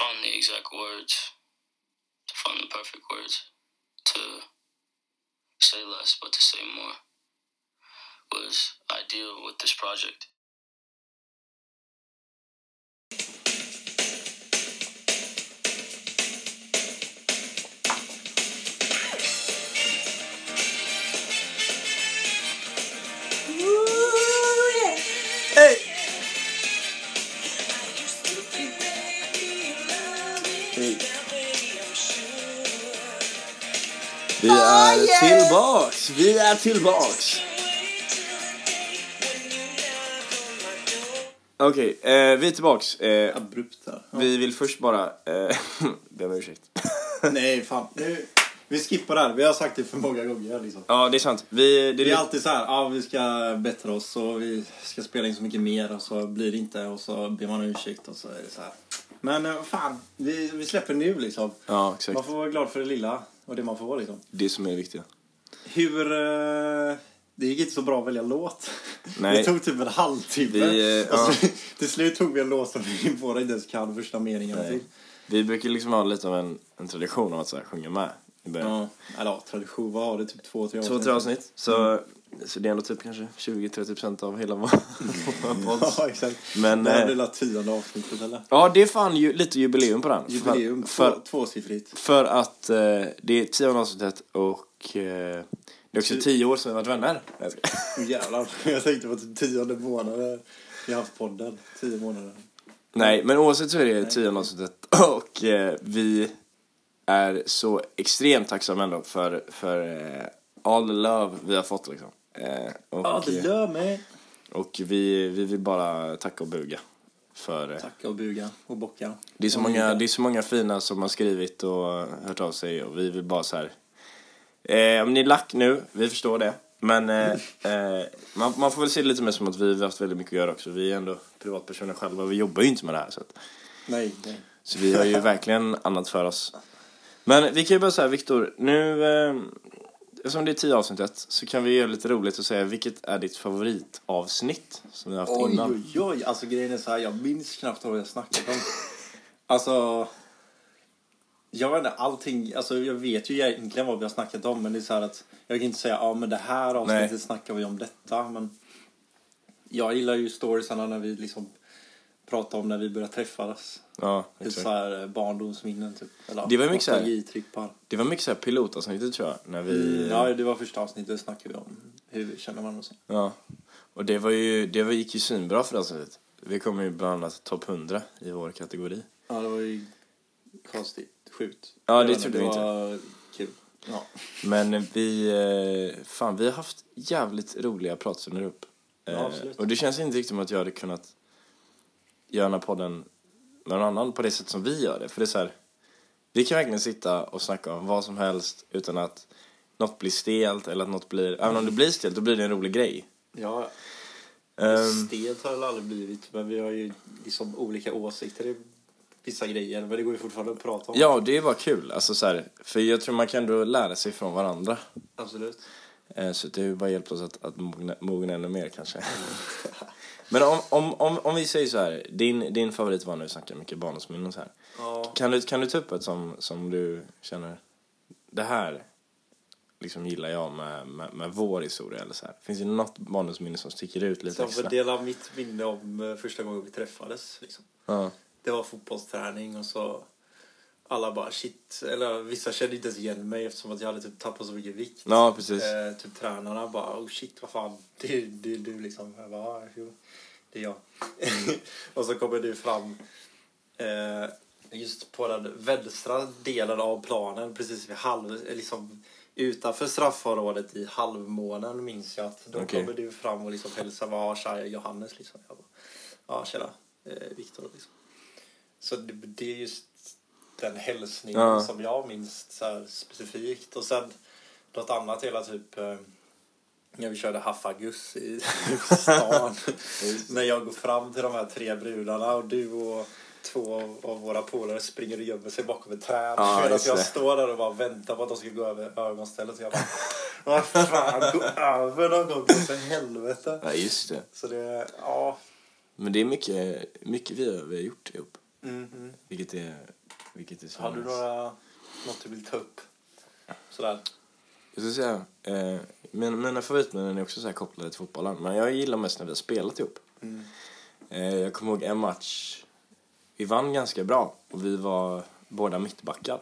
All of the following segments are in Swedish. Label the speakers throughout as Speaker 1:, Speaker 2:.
Speaker 1: find the exact words, to find the perfect words, to say less but to say more was ideal with this project.
Speaker 2: Vi är tillbaks! Vi är tillbaks! Okej, eh, vi är tillbaks. Eh,
Speaker 3: Abrupt här. Ja.
Speaker 2: vi vill först bara eh, be om ursäkt.
Speaker 3: Nej, fan. Nu, vi skippar det här. Vi har sagt det för många gånger. Liksom.
Speaker 2: Ja, det är sant. Vi, det,
Speaker 3: Det är alltid så här, ja vi ska bättra oss och vi ska spela in så mycket mer och så blir det inte och så ber man om ursäkt och så är det så här. Men eh, fan, vi, vi släpper nu liksom.
Speaker 2: Ja, exakt.
Speaker 3: Man får vara glad för det lilla och det man får liksom.
Speaker 2: Det som är det viktiga.
Speaker 3: Hur... Eh, det gick inte så bra att välja låt.
Speaker 2: Nej.
Speaker 3: Det tog typ en halvtimme.
Speaker 2: Vi, eh,
Speaker 3: och så, till slut tog vi en låt som vi båda inte ens kan första meningen
Speaker 2: Nej.
Speaker 3: till.
Speaker 2: Vi brukar liksom ha lite av en, en tradition av att så här, sjunga med i början.
Speaker 3: Ja, eller ja, tradition. Vad har det? Typ två, tre
Speaker 2: Två, tre avsnitt. Så, så det är ändå typ kanske 20-30% av hela vår podd.
Speaker 3: Ja, exakt.
Speaker 2: Men,
Speaker 3: det här
Speaker 2: eh,
Speaker 3: blir väl tionde avsnittet eller?
Speaker 2: Ja, det är fan ju lite jubileum på den.
Speaker 3: Jubileum,
Speaker 2: För,
Speaker 3: två, tvåsiffrigt.
Speaker 2: för att eh, det är tionde avsnittet och eh, det är också
Speaker 3: Ty-
Speaker 2: tio år sedan vi varit vänner.
Speaker 3: Jävlar, jag tänkte på typ tionde månaden vi har haft podden. Tio månader.
Speaker 2: Nej, men oavsett så är det tionde avsnittet och eh, vi är så extremt tacksamma ändå för, för eh, all love vi har fått liksom. Eh, och,
Speaker 3: Ja, det gör mig.
Speaker 2: och vi, vi vill bara tacka och buga för
Speaker 3: Tacka och buga och bocka.
Speaker 2: Det är, så många, det är så många fina som har skrivit och hört av sig och vi vill bara så här. Eh, om ni är lack nu, vi förstår det. Men eh, eh, man, man får väl se det lite mer som att vi har haft väldigt mycket att göra också. Vi är ändå privatpersoner själva och vi jobbar ju inte med det här. Så, att,
Speaker 3: Nej, nej.
Speaker 2: så vi har ju verkligen annat för oss. Men vi kan ju bara säga Viktor, nu eh, eftersom det är tio avsnittet så kan vi göra lite roligt och säga vilket är ditt favoritavsnitt som vi har haft
Speaker 3: Oj,
Speaker 2: innan?
Speaker 3: oj, oj. Alltså grejen är så här, jag minns knappt vad jag snackat om. Alltså... Jag vet inte, allting, alltså jag vet ju egentligen vad vi har snackat om men det är så här att jag kan inte säga ja men det här avsnittet
Speaker 2: Nej.
Speaker 3: snackar vi om detta men jag gillar ju storiesarna när vi liksom pratar om när vi började träffas.
Speaker 2: Ja,
Speaker 3: Det
Speaker 2: exakt.
Speaker 3: så här eh, barndomsminnen typ. Eller
Speaker 2: Det var mycket så här-. Det var mycket så här pilotavsnittet tror jag. När vi,
Speaker 3: Mm, ja, det var första avsnittet snackade vi om hur vi känner varandra och så.
Speaker 2: Ja, och det var ju, det var, gick ju svinbra för det avsnittet. Vi kom ju bland annat topp 100 i vår kategori.
Speaker 3: Ja, det var ju konstigt. Sjukt.
Speaker 2: Ja, det trodde vi
Speaker 3: det
Speaker 2: inte.
Speaker 3: var kul. Ja.
Speaker 2: Men vi, eh, fan vi har haft jävligt roliga pratstunder upp.
Speaker 3: Ja,
Speaker 2: Eh,
Speaker 3: absolut.
Speaker 2: och det känns inte riktigt som att jag hade kunnat göra den här podden med någon annan på det sätt som vi gör det. För det är så här, vi kan verkligen sitta och snacka om vad som helst utan att något blir stelt eller att något blir, även om det blir stelt då blir det en rolig grej.
Speaker 3: ja.
Speaker 2: Ehm,
Speaker 3: Stelt har det aldrig blivit, men vi har ju liksom olika åsikter i vissa grejer. Men det går ju fortfarande att prata om.
Speaker 2: Ja, det är bara kul. Alltså, så här, för jag tror man kan ändå lära sig från varandra.
Speaker 3: Absolut.
Speaker 2: Eh, Så det har ju bara hjälpt oss att, att mogna, mogna ännu mer kanske. Men om, om, om, om vi säger så här, din, din favorit var när vi snackar mycket barndomsminnen så här.
Speaker 3: Ja.
Speaker 2: Kan du, kan du ta upp ett som, som du känner, det här liksom gillar jag med, med, med vår historia eller så här. Finns det något barndomsminne som sticker ut lite
Speaker 3: Som
Speaker 2: extra?
Speaker 3: får dela mitt minne om eh, första gången vi träffades. Liksom.
Speaker 2: Ja.
Speaker 3: Det var fotbollsträning och så alla bara shit. Eller vissa kände inte ens igen mig eftersom att jag hade typ tappat så mycket vikt.
Speaker 2: ja, precis.
Speaker 3: Eh, typ tränarna bara oh shit vad fan. Det är är du liksom. Jag bara "Ja, jo, det är jag. och så kommer du fram eh, just på den vänstra delen av planen precis vid halv, liksom utanför straffområdet i halvmånen minns jag att då
Speaker 2: Okej.
Speaker 3: kommer du fram och liksom hälsar var tja, jag är Johannes liksom. Jag bara, ja tjena, eh, Viktor liksom. Så det, det är just den hälsningen
Speaker 2: Ja.
Speaker 3: som jag minns så specifikt och sen något annat hela typ eh, när vi körde Haffagus i stan. när jag går fram till de här tre brudarna och du och två av våra polare springer och gömmer sig bakom ett träd.
Speaker 2: Ja,
Speaker 3: Medan jag står där och bara väntar på att de ska gå över ögonstället. Så jag bara, vad fan, gå över någon gång för helvete.
Speaker 2: Ja, just det.
Speaker 3: Så det, ja,
Speaker 2: Men det är mycket, mycket vi har, vi har gjort ihop.
Speaker 3: Mm.
Speaker 2: Vilket är, vilket är så
Speaker 3: Har du några, något du vill ta upp? Sådär.
Speaker 2: Jag ska säga, eh, mina, mina favoritminnen är också så här kopplade till fotbollen. Men jag gillar mest när vi har spelat ihop.
Speaker 3: Mm.
Speaker 2: Eh, jag kommer ihåg en match. Vi vann ganska bra och vi var båda mittbackar.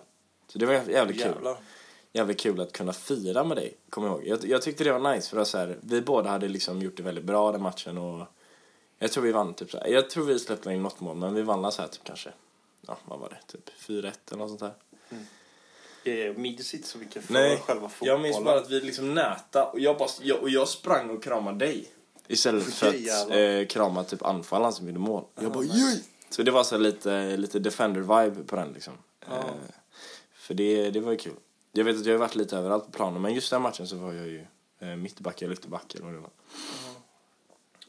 Speaker 2: Så det var jävligt kul. Jävligt kul att kunna fira med dig, kommer jag ihåg. Jag, jag tyckte det var nice för att så här, vi båda hade liksom gjort det väldigt bra den matchen och jag tror vi vann typ så här. Jag tror vi släppte in något mål men vi vann så här typ kanske, ja vad var det, typ 4-1 eller något sånt där.
Speaker 3: Jag minns inte så mycket för
Speaker 2: Nej,
Speaker 3: själva fotbollen.
Speaker 2: jag minns bara att vi liksom näta och jag, bara, jag, och jag sprang och kramade dig. Istället för att eh, krama typ anfallaren som gjorde mål. Jag bara jej! Så det var så lite, lite defender-vibe på den liksom.
Speaker 3: Ja.
Speaker 2: Eh, för det, det var ju kul. Jag vet att jag har varit lite överallt på planen men just den matchen så var jag ju eh, mittback eller ytterback eller vad det var.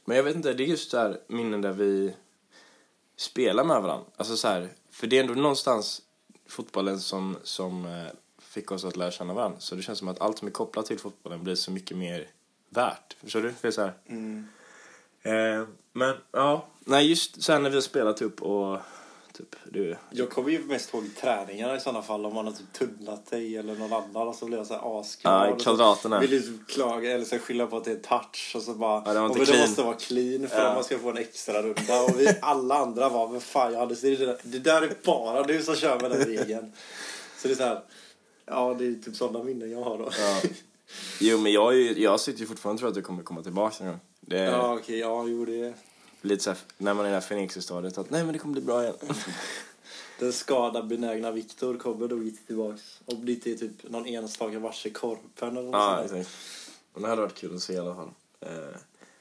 Speaker 2: Men jag vet inte, det är just där minnen där vi spelar med varandra. Alltså så här, för det är ändå någonstans fotbollen som, som eh, fick oss att lära känna varandra. Så det känns som att allt som är kopplat till fotbollen blir så mycket mer värt. Förstår du? För så här,
Speaker 3: Mm.
Speaker 2: eh, men ja, nej just sen när vi har spelat upp och typ du.
Speaker 3: Jag kommer ju mest ihåg träningarna i sådana fall om man har typ tunnat dig eller någon annan och så blir jag så här asglad.
Speaker 2: Ja,
Speaker 3: och
Speaker 2: kvadraterna.
Speaker 3: Vill liksom klaga eller så skylla på att det är touch och så bara
Speaker 2: Ja, det var inte
Speaker 3: "Ja, men
Speaker 2: clean."
Speaker 3: det måste vara clean för
Speaker 2: Ja.
Speaker 3: att man ska få en extra runda och vi alla andra var men fan jag hade det, där, det där är bara du som kör med den regeln. Så det är så här ja det är typ sådana minnen jag har då.
Speaker 2: Ja. Jo men jag, är ju- jag sitter ju fortfarande och tror att du kommer komma tillbaka en gång. Det
Speaker 3: Ja okej, ja jo det
Speaker 2: lite så här, när man är i det här Phoenix-stadiet att nej men det kommer bli bra igen.
Speaker 3: den skada benägna Viktor kommer nog inte tillbaks. Om det inte är typ någon enstaka i Korpen eller något
Speaker 2: Ja,
Speaker 3: sånt
Speaker 2: exakt. Men det hade varit kul att se i alla fall. Eh,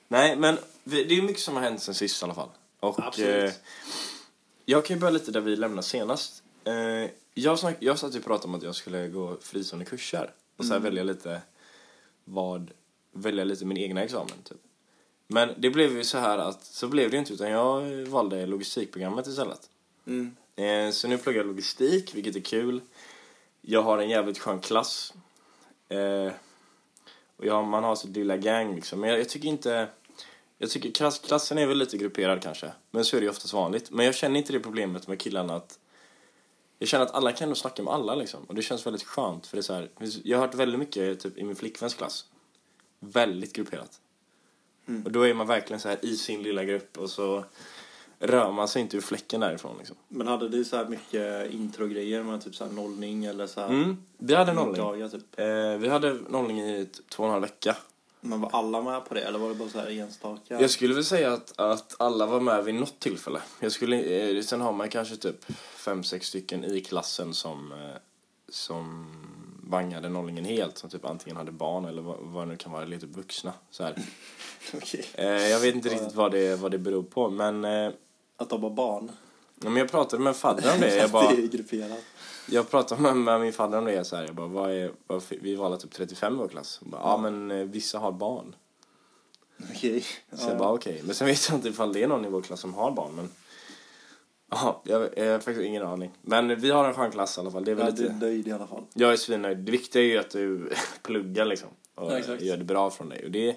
Speaker 2: nej, men vi, det är mycket som har hänt sen sist i alla fall. Och
Speaker 3: Absolut.
Speaker 2: eh, jag kan ju börja lite där vi lämnade senast. Eh, jag, snack, jag satt ju och pratade om att jag skulle gå fristående kurser och så här välja lite vad, välja lite min egna examen typ. Men det blev ju så här att, så blev det ju inte utan jag valde logistikprogrammet istället.
Speaker 3: Mm.
Speaker 2: Eh, så nu pluggar jag logistik, vilket är kul. Jag har en jävligt skön klass. Eh, och jag, man har sitt lilla gang liksom. Men jag, jag tycker inte... Jag tycker klass, klassen är väl lite grupperad kanske. Men så är det ju oftast vanligt. Men jag känner inte det problemet med killarna att... Jag känner att alla kan nog snacka med alla liksom. Och det känns väldigt skönt. För det är så här, jag har hört väldigt mycket typ, i min flickväns klass. Väldigt grupperat.
Speaker 3: Mm.
Speaker 2: Och då är man verkligen så här i sin lilla grupp och så rör man sig inte ur fläcken därifrån liksom.
Speaker 3: Men hade du så här mycket introgrejer med typ så här nollning eller så här
Speaker 2: Mm, vi hade nollning.
Speaker 3: dagar typ?
Speaker 2: Eh, vi hade nollning i två och en halv vecka.
Speaker 3: Men var alla med på det eller var det bara så här enstaka?
Speaker 2: Jag skulle väl säga att, att alla var med vid något tillfälle. Jag skulle, eh, sen har man kanske typ fem, sex stycken i klassen som, eh, som bangade nollningen helt. Som typ antingen hade barn eller vad, vad det nu kan vara, eller typ vuxna. Så här.
Speaker 3: Okej.
Speaker 2: Eh, jag vet inte riktigt vad det, vad det beror på, men, eh,
Speaker 3: Att de var barn?
Speaker 2: ja, men jag pratade med fadder om det. Jag, bara,
Speaker 3: det
Speaker 2: jag pratade med, med min fadder om det. Så här. Jag bara, vad är, vad, vi var alla typ 35 i vår klass. Bara, ja, men eh, vissa har barn.
Speaker 3: Okej.
Speaker 2: Så jag bara okej. Men sen vet jag inte ifall det är någon i vår klass som har barn. Men ja, jag, jag har faktiskt ingen aning. Men vi har en skön klass i alla fall. Det är väl
Speaker 3: Ja, du är
Speaker 2: lite...
Speaker 3: nöjd i alla fall.
Speaker 2: Jag är svinnöjd. Det viktiga är ju att du pluggar liksom. Och
Speaker 3: Ja,
Speaker 2: gör det bra från dig. Och det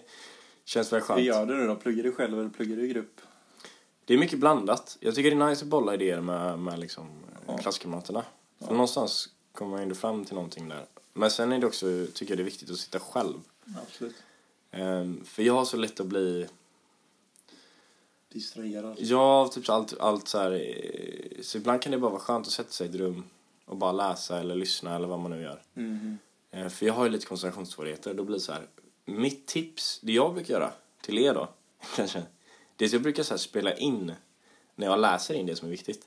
Speaker 2: känns väl skönt.
Speaker 3: Hur gör du nu då? Pluggar du själv eller pluggar du i grupp?
Speaker 2: Det är mycket blandat. Jag tycker det är nice att bolla idéer med, med liksom
Speaker 3: Ja.
Speaker 2: klasskamraterna. För någonstans kommer man ändå fram till någonting där. Men sen är det också, tycker jag det är viktigt att sitta själv.
Speaker 3: Absolut.
Speaker 2: Ehm, för jag har så lätt att bli
Speaker 3: Distraherad.
Speaker 2: Ja, typ så allt, allt så här. eh, Så ibland kan det bara vara skönt att sätta sig i ett rum och bara läsa eller lyssna eller vad man nu gör. Eh, För jag har ju lite koncentrationssvårigheter. Då blir det så här. Mitt tips, det jag brukar göra till er då, kanske. Det är att jag brukar så spela in när jag läser in det som är viktigt.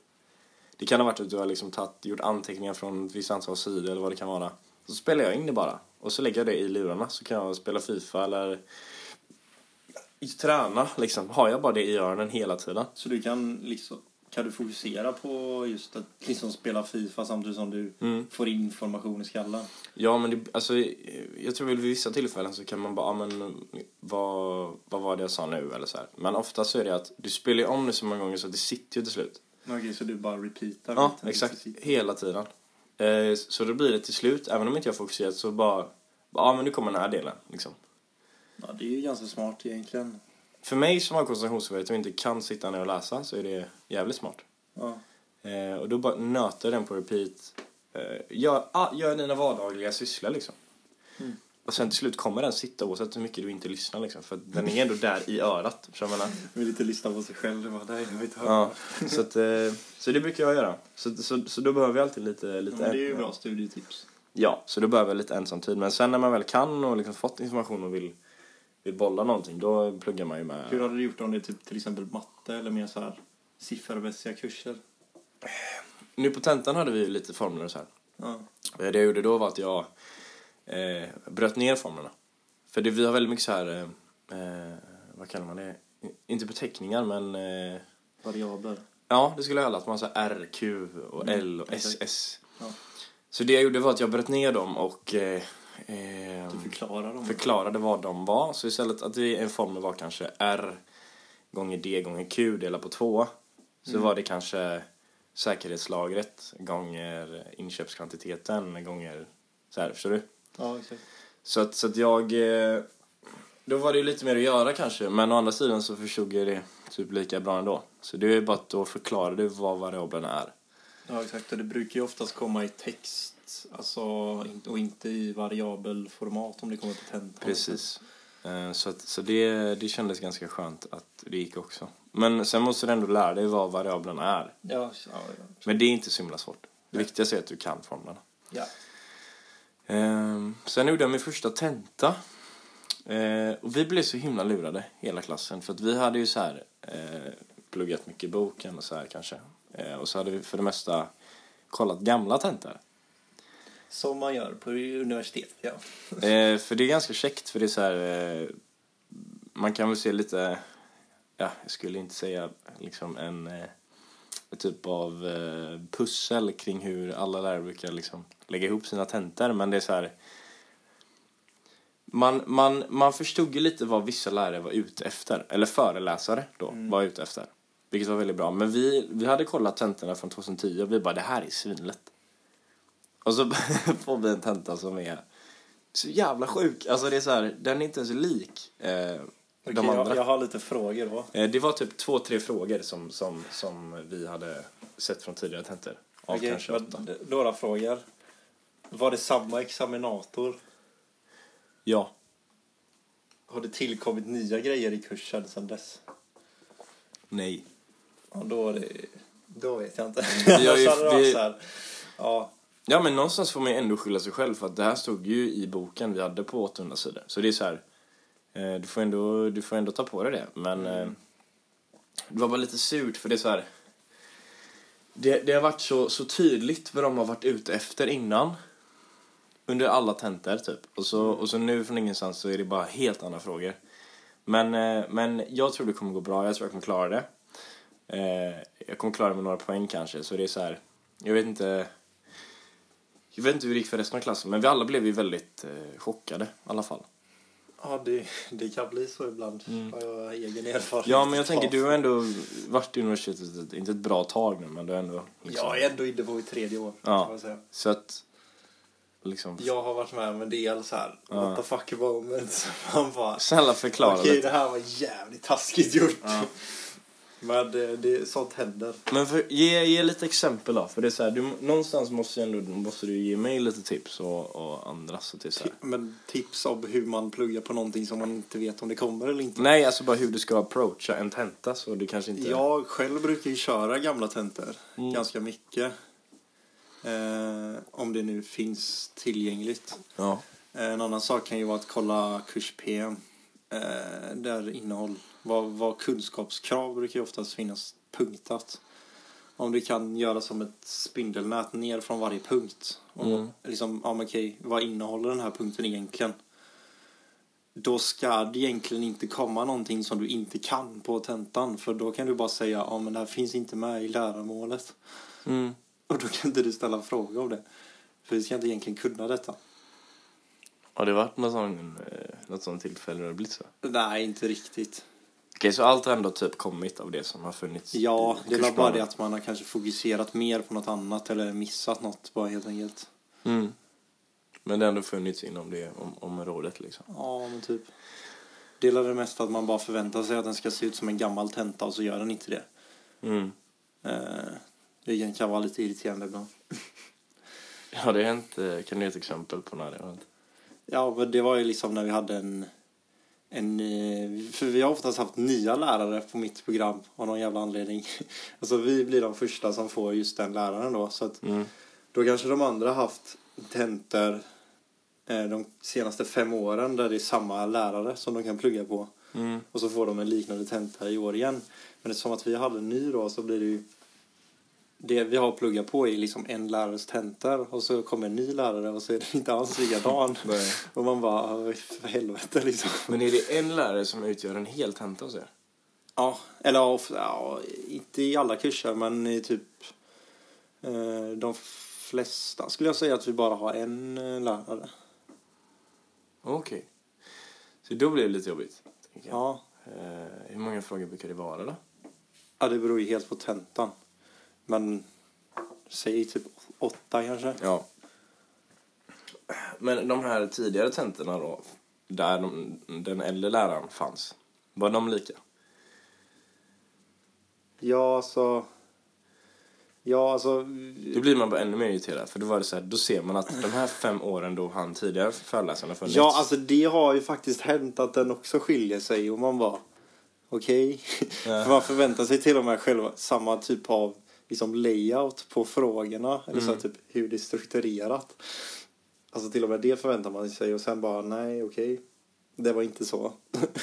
Speaker 2: Det kan ha varit att du har liksom tagit, gjort anteckningar från ett visst antal sidor eller vad det kan vara. Så spelar jag in det bara. Och så lägger jag det i lurarna så kan jag spela FIFA eller träna liksom. Har jag bara det i öronen hela tiden.
Speaker 3: Så du kan liksom kan du fokusera på just att liksom spela FIFA samtidigt som du
Speaker 2: Mm.
Speaker 3: får in information i skallen?
Speaker 2: Ja, men det, alltså, jag tror väl vid vissa tillfällen så kan man bara, ja, men vad, vad var det jag sa nu eller så här. Men ofta så är det att du spelar ju om det så många gånger så att det sitter ju till slut.
Speaker 3: Okej, så du bara repeatar?
Speaker 2: Ja,
Speaker 3: lite,
Speaker 2: exakt. Hela tiden. Eh, så då blir det till slut, även om inte jag fokuserat så bara, ja men nu kommer den här delen liksom.
Speaker 3: Ja, det är ju ganska smart egentligen.
Speaker 2: För mig som har koncentrationssvårigheter och inte kan sitta ner och läsa så är det jävligt smart.
Speaker 3: Ja.
Speaker 2: Eh, och då bara nöter den på repeat. Eh, gör, ah, gör dina vardagliga sysslor liksom.
Speaker 3: Mm.
Speaker 2: Och sen till slut kommer den sitta oavsett hur mycket du inte lyssnar liksom. För den är ändå där i örat. Så jag menar,
Speaker 3: Vill inte lyssna på sig själv. Det var, nej, jag inte
Speaker 2: ja, så, att, eh, så det brukar jag göra. Så, så, så då behöver jag alltid lite... lite
Speaker 3: Men det är ju bra studietips.
Speaker 2: Ja, så då behöver jag lite ensam tid. Men sen när man väl kan och liksom fått information och vill, vill bolla någonting, då pluggar man ju med...
Speaker 3: Hur hade du gjort om det typ till exempel matte eller mer så här siffermässiga kurser?
Speaker 2: Nu på tentan hade vi ju lite formler och så här.
Speaker 3: Ja.
Speaker 2: Eh, Det jag gjorde då var att jag eh, bröt ner formlerna. För det, vi har väldigt mycket så här, eh, eh, vad kallar man det? Inte beteckningar men, eh,
Speaker 3: Variabler.
Speaker 2: ja det skulle jag alla, att man har R, Q och
Speaker 3: Mm,
Speaker 2: L och
Speaker 3: exakt.
Speaker 2: SS.
Speaker 3: Ja.
Speaker 2: Så det jag gjorde var att jag bröt ner dem och eh, eh,
Speaker 3: Du förklarar dem.
Speaker 2: förklarade vad de var. Så istället att det en formel var kanske R gånger D gånger Q delat på 2 så
Speaker 3: Mm.
Speaker 2: var det kanske säkerhetslagret gånger inköpskvantiteten gånger så här, förstår du?
Speaker 3: Ja, exakt.
Speaker 2: Så att, så att jag... eh, Då var det ju lite mer att göra kanske, men å andra sidan så förstod jag det typ lika bra ändå. Så det är bara att då förklara du vad variablerna är.
Speaker 3: Ja, exakt. Och det brukar ju oftast komma i text alltså, och inte i variabelformat om det kommer till tentan.
Speaker 2: Precis. Eh, Så, att, så det, det kändes ganska skönt att det gick också. Men sen måste du ändå lära dig vad variablerna är.
Speaker 3: Ja, ja, ja.
Speaker 2: Men det är inte så himla svårt. Det viktigaste är att du kan formlerna.
Speaker 3: ja.
Speaker 2: Ehm, sen gjorde jag min första tenta. Eh, och vi blev så himla lurade, hela klassen. För att vi hade ju så här eh, pluggat mycket i boken och så här kanske. Eh, och så hade vi för det mesta kollat gamla tentor.
Speaker 3: Som man gör på universitet, ja.
Speaker 2: Eh, för det är ganska käckt för det är så här, eh, man kan väl se lite, ja, jag skulle inte säga liksom en, eh, en typ av eh, pussel kring hur alla lärare brukar liksom lägga ihop sina tentor, men det är så här, man, man, man förstod ju lite vad vissa lärare var ute efter, eller föreläsare då var ute efter. Vilket var väldigt bra. Men vi, vi hade kollat tentorna från 2010 och vi bara, det här är svinlätt. Och så får vi en tenta som är så jävla sjuk. Alltså det är så här, den är inte ens lik eh, de
Speaker 3: Okej,
Speaker 2: andra.
Speaker 3: jag, jag har lite frågor då.
Speaker 2: Eh, det var typ två, tre frågor som, som, som vi hade sett från tidigare tentor. Av kanske åtta.
Speaker 3: d- Några frågor. Var det samma examinator?
Speaker 2: Ja.
Speaker 3: Har det tillkommit nya grejer i kursen sedan dess?
Speaker 2: Nej.
Speaker 3: Ja, då, är det, då vet jag inte. Det varit
Speaker 2: vi-
Speaker 3: ja,
Speaker 2: Ja men någonstans får man ju ändå skylla sig själv för att det här stod ju i boken vi hade på 800 sidor. Så det är så här, eh, du, får ändå, du får ändå ta på dig det. Men eh, det var bara lite surt för det är så här. Det, det har varit så, så tydligt vad de har varit ute efter innan. Under alla tentor typ. Och så, och så nu från ingenstans så är det bara helt andra frågor. Men, eh, men jag tror det kommer gå bra, jag tror jag kommer klara det. Eh, jag kommer klara med några poäng kanske, så det är så här. Jag vet inte. Jag vet inte hur det gick för resten av klassen, men vi alla blev ju väldigt eh, chockade i alla fall.
Speaker 3: ja det, det kan bli så ibland. Har jag egen erfarenhet.
Speaker 2: Ja, men jag tänker, du har ändå varit i universitetet, inte ett bra tag nu, men du har ändå... liksom-
Speaker 3: Jag är ändå inne på mitt tredje år.
Speaker 2: Ja. Så att, liksom...
Speaker 3: Jag har varit med om en del så här,
Speaker 2: Ja.
Speaker 3: what the fuck moments. Man bara,
Speaker 2: Snälla förklara
Speaker 3: okej det här var jävligt taskigt gjort. Men det, det, sånt händer.
Speaker 2: Men för, ge, ge lite exempel då, för det är så här, du, någonstans måste, ändå, måste du ge mig lite tips och, och andra så är så här.
Speaker 3: Men tips om hur man pluggar på någonting som man inte vet om det kommer eller inte.
Speaker 2: Nej, alltså bara hur du ska approacha en tenta så du kanske inte...
Speaker 3: Jag själv brukar ju köra gamla tentor
Speaker 2: Mm.
Speaker 3: ganska mycket. Eh, om det nu finns tillgängligt.
Speaker 2: Ja.
Speaker 3: Eh, En annan sak kan ju vara att kolla kurs-PM. Eh, där innehåll, vad, vad kunskapskrav brukar ju oftast finnas punktat. Om du kan göra som ett spindelnät ner från varje punkt. Och
Speaker 2: Mm.
Speaker 3: liksom, ja men okej, vad innehåller den här punkten egentligen? Då ska det egentligen inte komma någonting som du inte kan på tentan. För då kan du bara säga, ja men det här finns inte med i lärarmålet.
Speaker 2: Mm.
Speaker 3: Och då kan inte du ställa frågor om det. För du ska inte egentligen kunna detta.
Speaker 2: Har det varit något sånt, eh, något sånt tillfälle där det blivit så?
Speaker 3: Nej, inte riktigt.
Speaker 2: Okej, så allt har ändå typ kommit av det som har funnits
Speaker 3: Ja, det är väl bara det att man har kanske fokuserat mer på något annat eller missat något bara helt enkelt.
Speaker 2: Mm. Men det har ändå funnits inom det om, området liksom.
Speaker 3: Ja, men typ. Det är det mest att man bara förväntar sig att den ska se ut som en gammal tenta och så gör den inte det.
Speaker 2: Mm.
Speaker 3: Eh, Det kan- kan vara lite irriterande ibland.
Speaker 2: Ja, det har hänt. eh, Kan du ge ett exempel på när det har hänt?
Speaker 3: Ja, men det var ju liksom när vi hade en... en eh, för vi har oftast haft nya lärare på mitt program av någon jävla anledning. Alltså vi blir de första som får just den läraren då. Så att
Speaker 2: Mm.
Speaker 3: då kanske de andra haft tentor eh, de senaste fem åren där det är samma lärare som de kan plugga på.
Speaker 2: Mm.
Speaker 3: Och så får de en liknande tenta i år igen. Men eftersom att vi hade en ny då så blir det ju... Det vi har att plugga på är liksom en lärares tentor och så kommer en ny lärare och så är den inte alls likadan. Och man bara, "Oj, för helvete liksom.
Speaker 2: Men är det en lärare som utgör en hel tenta hos er?
Speaker 3: Ja, eller ja, inte i alla kurser men i typ eh, de flesta skulle jag säga att vi bara har en eh, lärare.
Speaker 2: Okej. Så då blir det lite jobbigt.
Speaker 3: Ja.
Speaker 2: Eh, hur många frågor brukar det vara då?
Speaker 3: ja, det beror ju helt på tentan. Men säg typ åtta kanske.
Speaker 2: Ja. Men de här tidigare tentorna då, där de, den äldre läraren fanns, var de lika?
Speaker 3: Ja, så... Ja, alltså...
Speaker 2: Då blir man bara ännu mer irriterad, för då var det så här, då ser man att de här fem åren då han tidigare föreläsaren har funnits.
Speaker 3: Ja, alltså det har ju faktiskt hänt att den också skiljer sig och man bara okej.
Speaker 2: Ja.
Speaker 3: För man förväntar sig till och med själva samma typ av liksom layout på frågorna. Eller så här, typ hur det är strukturerat. Alltså till och med det förväntar man sig och sen bara nej okej. Det var inte så.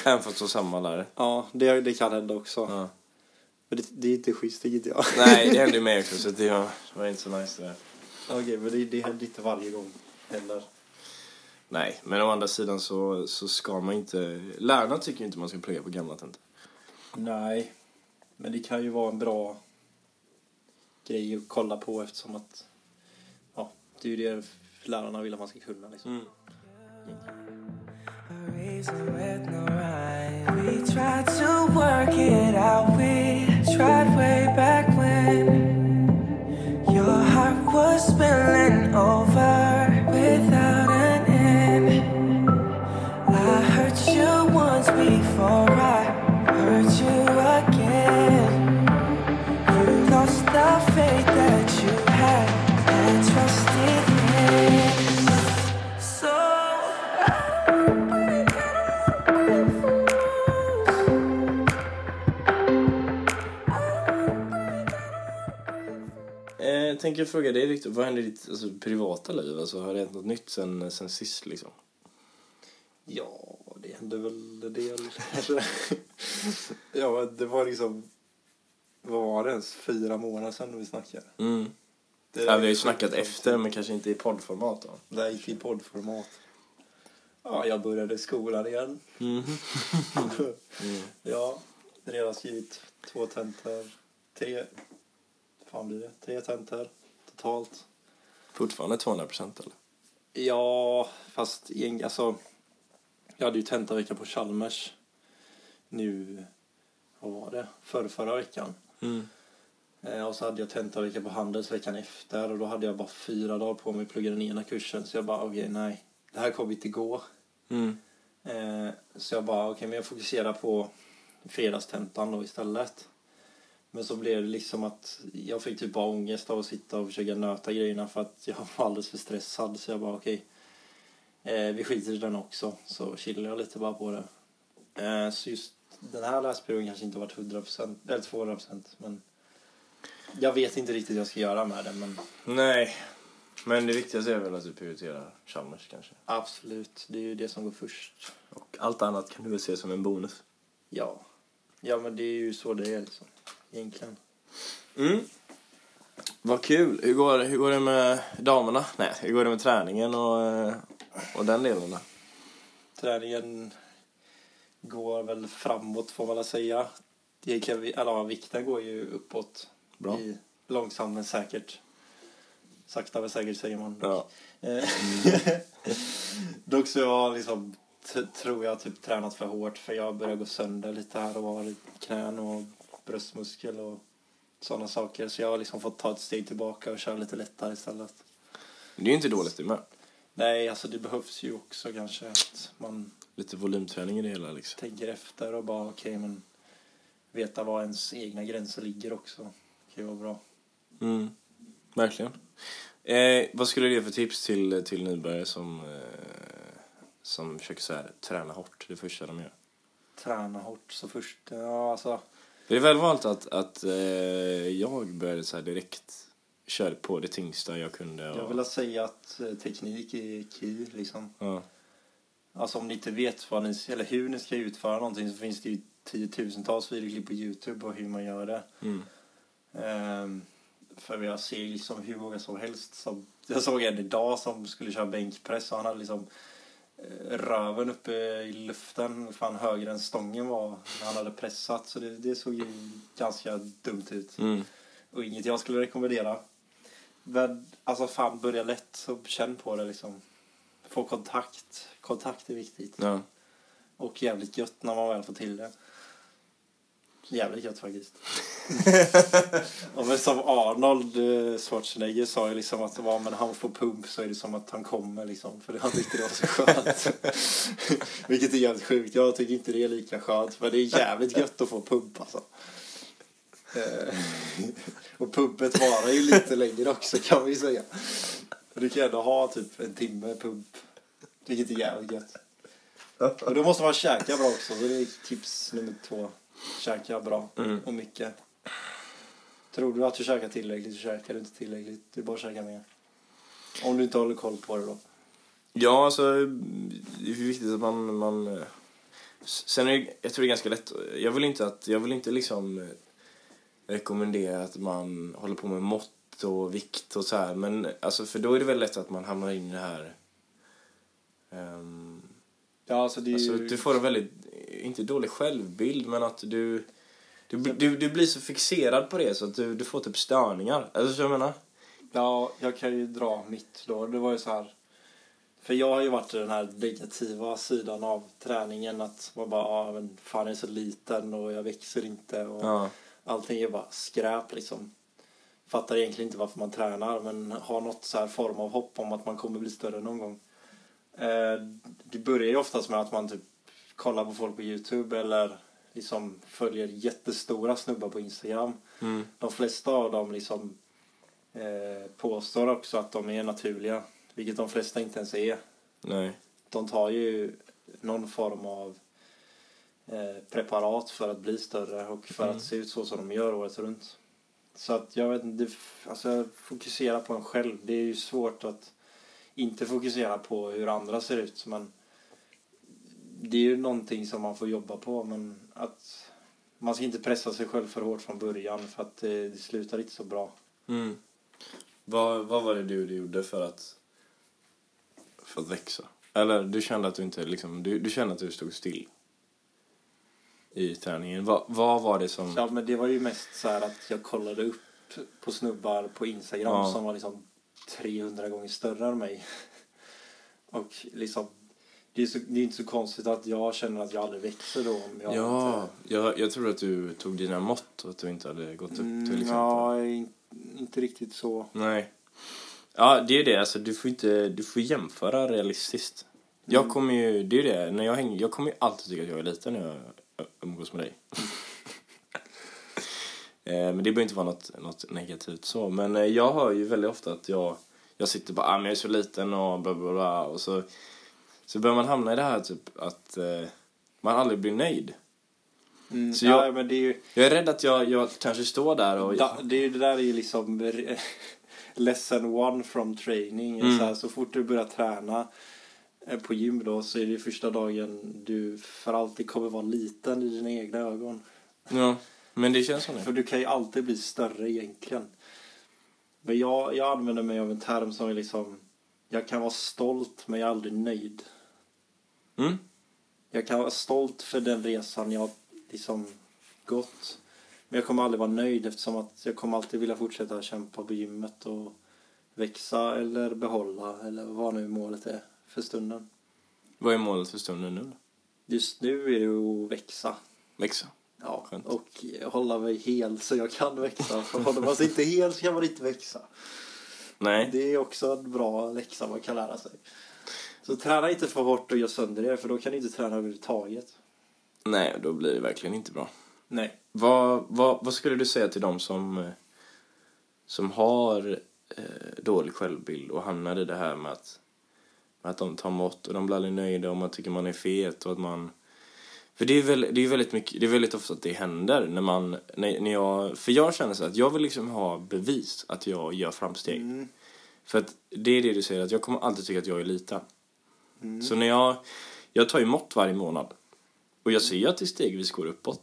Speaker 2: Även fast det samma lärare.
Speaker 3: ja, det, det kan hända också.
Speaker 2: Ja.
Speaker 3: Men det, det är inte schysst tycker jag.
Speaker 2: Nej, det hände ju mig också, så det var, det var inte så nice det där.
Speaker 3: Okej, men det, det händer inte varje gång heller.
Speaker 2: Nej, men å andra sidan så, så ska man inte... Lärarna tycker ju inte man ska plugga på gamla tentor.
Speaker 3: Nej, men det kan ju vara en bra grej att kolla på eftersom att ja, det är ju det lärarna vill att man ska kunna. Liksom.
Speaker 2: Mm.
Speaker 4: A
Speaker 2: tänker fråga dig Viktor, vad händer i ditt alltså, privata liv? Alltså, har det hänt något nytt sen, sen sist liksom?
Speaker 3: Ja, det hände väl en del. kanske. ja, det var liksom, vad var det ens, fyra månader sedan vi snackade.
Speaker 2: Mm.
Speaker 3: Det
Speaker 2: Ja, vi har ju snackat efter, men kanske inte i poddformat då.
Speaker 3: Det här gick i poddformat. Ja, jag började skolan igen.
Speaker 2: Mm.
Speaker 3: Ja, redan skrivit två tentor. Tre, fan blir det? Tre tentor totalt.
Speaker 2: Fortfarande 200 procent eller?
Speaker 3: Ja, fast alltså. Jag hade ju tentavecka på Chalmers. Nu, vad var det? Förra, förra veckan.
Speaker 2: Mm.
Speaker 3: Eh, och så hade jag tentavecka på Handels veckan efter och då hade jag bara fyra dagar på mig att plugga den ena kursen. Så jag bara, okej, nej. Det här kommer inte gå.
Speaker 2: Mm.
Speaker 3: Eh, så jag bara, okej, men jag fokuserar på fredagstentan då istället. Men så blev det liksom att jag fick typ bara ångest av att sitta och försöka nöta grejerna för att jag var alldeles för stressad. Så jag bara, okej, eh, vi skiter i den också. Så chillar jag lite bara på det. Eh, så just den här läsperioden kanske inte varit 100% eller 200% men jag vet inte riktigt vad jag ska göra med det men
Speaker 2: Nej, men det viktigaste är väl att du prioriterar Chalmers kanske.
Speaker 3: absolut, det är ju det som går först.
Speaker 2: Och allt annat kan du väl se som en bonus.
Speaker 3: Ja, ja men det är ju så det är liksom, egentligen.
Speaker 2: Mm. Vad kul. Hur går, hur går det med damerna? Nej, hur går det med träningen och, eh, och den delen då?
Speaker 3: Träningen går väl framåt får man väl säga. Egentligen, eller ja, vikten går ju uppåt.
Speaker 2: Bra.
Speaker 3: I, långsamt men säkert. Sakta men säkert säger man.
Speaker 2: Ja.
Speaker 3: Eh, Dock så jag liksom, tror jag, typ tränat för hårt för jag börjar gå sönder lite här och var i knän och bröstmuskel och sådana saker. Så jag har liksom fått ta ett steg tillbaka och köra lite lättare istället.
Speaker 2: Det är ju inte dåligt det med.
Speaker 3: Nej, alltså det behövs ju också kanske att man
Speaker 2: Lite volymträning i det hela liksom.
Speaker 3: tänker efter och bara okej men veta var ens egna gränser ligger också. Det kan ju vara bra.
Speaker 2: Mm, verkligen. Eh, vad skulle du ge för tips till, till nybörjare som, eh, som försöker så här, träna hårt det första de gör?
Speaker 3: Träna hårt så först, ja alltså.
Speaker 2: Det är väl valt att, att eh, jag började så här direkt köra på det tyngsta jag kunde. Och,
Speaker 3: Jag vill säga att eh, teknik är key liksom.
Speaker 2: ja.
Speaker 3: Alltså om ni inte vet vad ni, eller hur ni ska utföra någonting så finns det ju tiotusentals videoklipp på Youtube på hur man gör det.
Speaker 2: Mm.
Speaker 3: Ehm, för jag ser liksom hur många som helst. Som, jag såg en idag som skulle köra bänkpress och han hade liksom röven uppe i luften fan högre än stången var när han hade pressat. Så det, det såg ju ganska dumt ut.
Speaker 2: Mm.
Speaker 3: Och inget jag skulle rekommendera. Men alltså fan börja lätt så känn på det liksom. Få kontakt. Kontakt är viktigt.
Speaker 2: Ja.
Speaker 3: Och jävligt gött när man väl får till det. Jävligt gött faktiskt. ja, men som Arnold eh, Schwarzenegger sa ju liksom att om men han får pump så är det som att han kommer liksom. För han tyckte det var så skönt. Vilket är jävligt sjukt. Jag tycker inte det är lika skönt. Men det är jävligt gött att få pump alltså. Eh, och pumpet varar ju lite längre också kan vi säga. Du kan ju ändå ha typ en timme pump. Vilket är jävligt gött. Och då måste man käka bra också. Så det är tips nummer två. Käka bra
Speaker 2: Mm.
Speaker 3: och mycket. Tror du att du käkar tillräckligt så käkar du inte tillräckligt. Du bara käkar mer. Om du inte håller koll på det då.
Speaker 2: Ja, alltså det är viktigt att man... man sen är det, jag tror det är ganska lätt. Jag vill inte att, jag vill inte liksom eh, rekommendera att man håller på med mått och vikt och så här. Men alltså för då är det väldigt lätt att man hamnar in i det här... ehm,
Speaker 3: Ja, alltså det är
Speaker 2: alltså,
Speaker 3: ju...
Speaker 2: du får en väldigt, inte dålig självbild, men att du... Du, du, du blir så fixerad på det så att du, du får typ störningar. Alltså, så jag menar?
Speaker 3: Ja, jag kan ju dra mitt då. Det var ju så här. För jag har ju varit i den här negativa sidan av träningen. Att man bara, ja men fan jag är så liten och jag växer inte. Och
Speaker 2: Ja.
Speaker 3: allting är bara skräp liksom. Fattar egentligen inte varför man tränar men har något så här form av hopp om att man kommer bli större någon gång. Eh, det börjar ju oftast med att man typ kollar på folk på Youtube eller liksom följer jättestora snubbar på Instagram.
Speaker 2: Mm.
Speaker 3: De flesta av dem liksom eh, påstår också att de är naturliga. Vilket de flesta inte ens är.
Speaker 2: Nej.
Speaker 3: De tar ju någon form av eh, preparat för att bli större och för
Speaker 2: Mm.
Speaker 3: att se ut så som de gör året runt. Så att jag vet inte, alltså fokusera på en själv. Det är ju svårt att inte fokusera på hur andra ser ut. Men det är ju någonting som man får jobba på. Men att man ska inte pressa sig själv för hårt från början för att det, det slutar inte så bra.
Speaker 2: Mm. Vad, vad var det du, du gjorde för att, för att växa? Eller du kände att du inte liksom, du, du kände att du stod still i träningen. Vad, vad var det som...
Speaker 3: Ja men det var ju mest så här att jag kollade upp på snubbar på Instagram
Speaker 2: Ja.
Speaker 3: som var liksom 300 gånger större än mig. Och liksom det är, så, det är inte så konstigt att jag känner att jag aldrig växer då om jag
Speaker 2: Ja,
Speaker 3: inte...
Speaker 2: jag, jag tror att du tog dina mått och att du inte hade gått upp till
Speaker 3: Mm,
Speaker 2: exempel.
Speaker 3: ja, in, inte riktigt så.
Speaker 2: Nej. Ja, det är ju det. Alltså, du får inte, du får jämföra realistiskt. Jag
Speaker 3: Mm.
Speaker 2: kommer ju, det är ju det, när jag hänger, jag kommer ju alltid tycka att jag är liten när jag umgås med dig. eh, men det behöver inte vara något, något negativt så. Men eh, jag hör ju väldigt ofta att jag, jag sitter bara, ah, men jag är så liten och bla bla bla. Och så, så börjar man hamna i det här typ att eh, man aldrig blir nöjd.
Speaker 3: Mm,
Speaker 2: Så
Speaker 3: ja,
Speaker 2: jag-
Speaker 3: men det är ju...
Speaker 2: Jag är rädd att jag, jag kanske står där och...
Speaker 3: Da, det, är det där är ju liksom lesson one from training.
Speaker 2: Mm.
Speaker 3: Så, här, så fort du börjar träna eh, på gym då så är det första dagen du för alltid kommer vara liten i dina egna ögon.
Speaker 2: Ja, men det känns som
Speaker 3: För
Speaker 2: det.
Speaker 3: du kan ju alltid bli större egentligen. Men jag, jag använder mig av en term som är liksom jag kan vara stolt men jag är aldrig nöjd.
Speaker 2: Mm.
Speaker 3: Jag kan vara stolt för den resan jag liksom gått. Men jag kommer aldrig vara nöjd eftersom att jag kommer alltid vilja fortsätta kämpa på gymmet och växa eller behålla eller vad nu målet är för stunden.
Speaker 2: Vad är målet för stunden nu?
Speaker 3: Just nu är det att växa.
Speaker 2: Växa.
Speaker 3: Ja,
Speaker 2: Skönt.
Speaker 3: och hålla mig hel så jag kan växa. För håller man sig inte hel så kan man inte växa.
Speaker 2: Nej.
Speaker 3: Det är också en bra läxa man kan lära sig. Så träna inte för hårt och gör sönder er för då kan ni inte träna överhuvudtaget.
Speaker 2: Nej, då blir det verkligen inte bra.
Speaker 3: Nej.
Speaker 2: Vad, vad, vad skulle du säga till dem som, eh, som har eh, dålig självbild och hamnar i det här med att, med att de tar mått och de blir aldrig nöjda och man tycker man är fet och att man för det är, väl, det är väldigt mycket, det är väldigt ofta att det händer när man, när, när jag, för jag känner så att jag vill liksom ha bevis att jag gör framsteg.
Speaker 3: Mm.
Speaker 2: För att det är det du säger, att jag kommer alltid tycka att jag är liten. Så när jag, jag tar ju mått varje månad. Och jag ser ju att det stegvis går uppåt.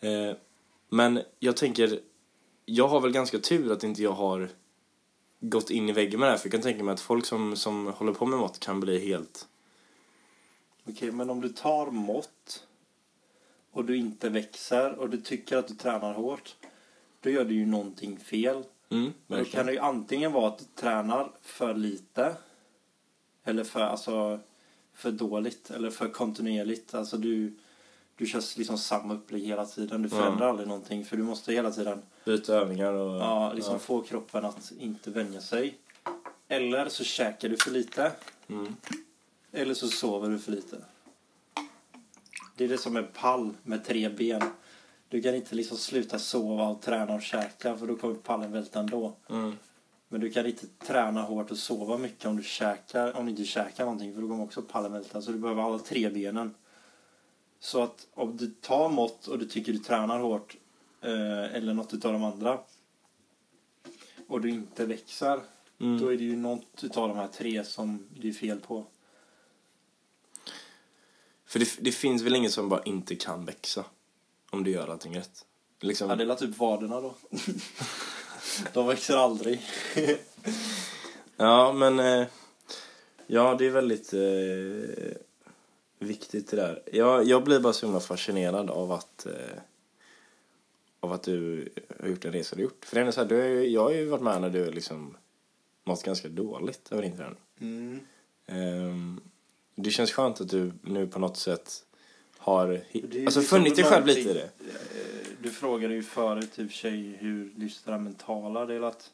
Speaker 2: Eh, men jag tänker, jag har väl ganska tur att inte jag har gått in i väggen med det här. För jag kan tänka mig att folk som, som håller på med mått kan bli helt...
Speaker 3: Okej, men om du tar mått och du inte växer och du tycker att du tränar hårt, då gör du ju någonting fel.
Speaker 2: Mm,
Speaker 3: Då kan det ju antingen vara att du tränar för lite eller för, alltså, för dåligt eller för kontinuerligt. Alltså du, du kör liksom samma upplägg hela tiden. Du förändrar aldrig någonting för du måste hela tiden
Speaker 2: Byta övningar och...
Speaker 3: ja, liksom få kroppen att inte vänja sig. Eller så käkar du för lite.
Speaker 2: Mm.
Speaker 3: Eller så sover du för lite. Det är det som är pall med tre ben. Du kan inte liksom sluta sova och träna och käka för då kommer pallen välta ändå.
Speaker 2: Mm.
Speaker 3: Men du kan inte träna hårt och sova mycket om du käkar, om du inte käkar någonting för då kommer också pallen välta. Så du behöver alla tre benen. Så att om du tar mått och du tycker du tränar hårt eh, eller något utav de andra och du inte växer
Speaker 2: Mm.
Speaker 3: då är det ju något utav de här tre som det är fel på.
Speaker 2: För det, det finns väl ingen som bara inte kan växa? Om du gör allting rätt. Liksom,
Speaker 3: Ja, det är typ vaderna då. de växer aldrig.
Speaker 2: Ja, men... Eh, ja, det är väldigt eh, viktigt det där. Jag, jag blir bara så himla fascinerad av att... Eh, av att du har gjort en resa du gjort. För det är så här, du har jag har ju varit med när du har liksom mått ganska dåligt över din träning.
Speaker 3: Mm.
Speaker 2: Ehm, det känns skönt att du nu på något sätt har
Speaker 3: Det
Speaker 2: alltså, funnit dig själv lite i det.
Speaker 3: Eh, Du frågade ju förut i och för sig hur just det det är att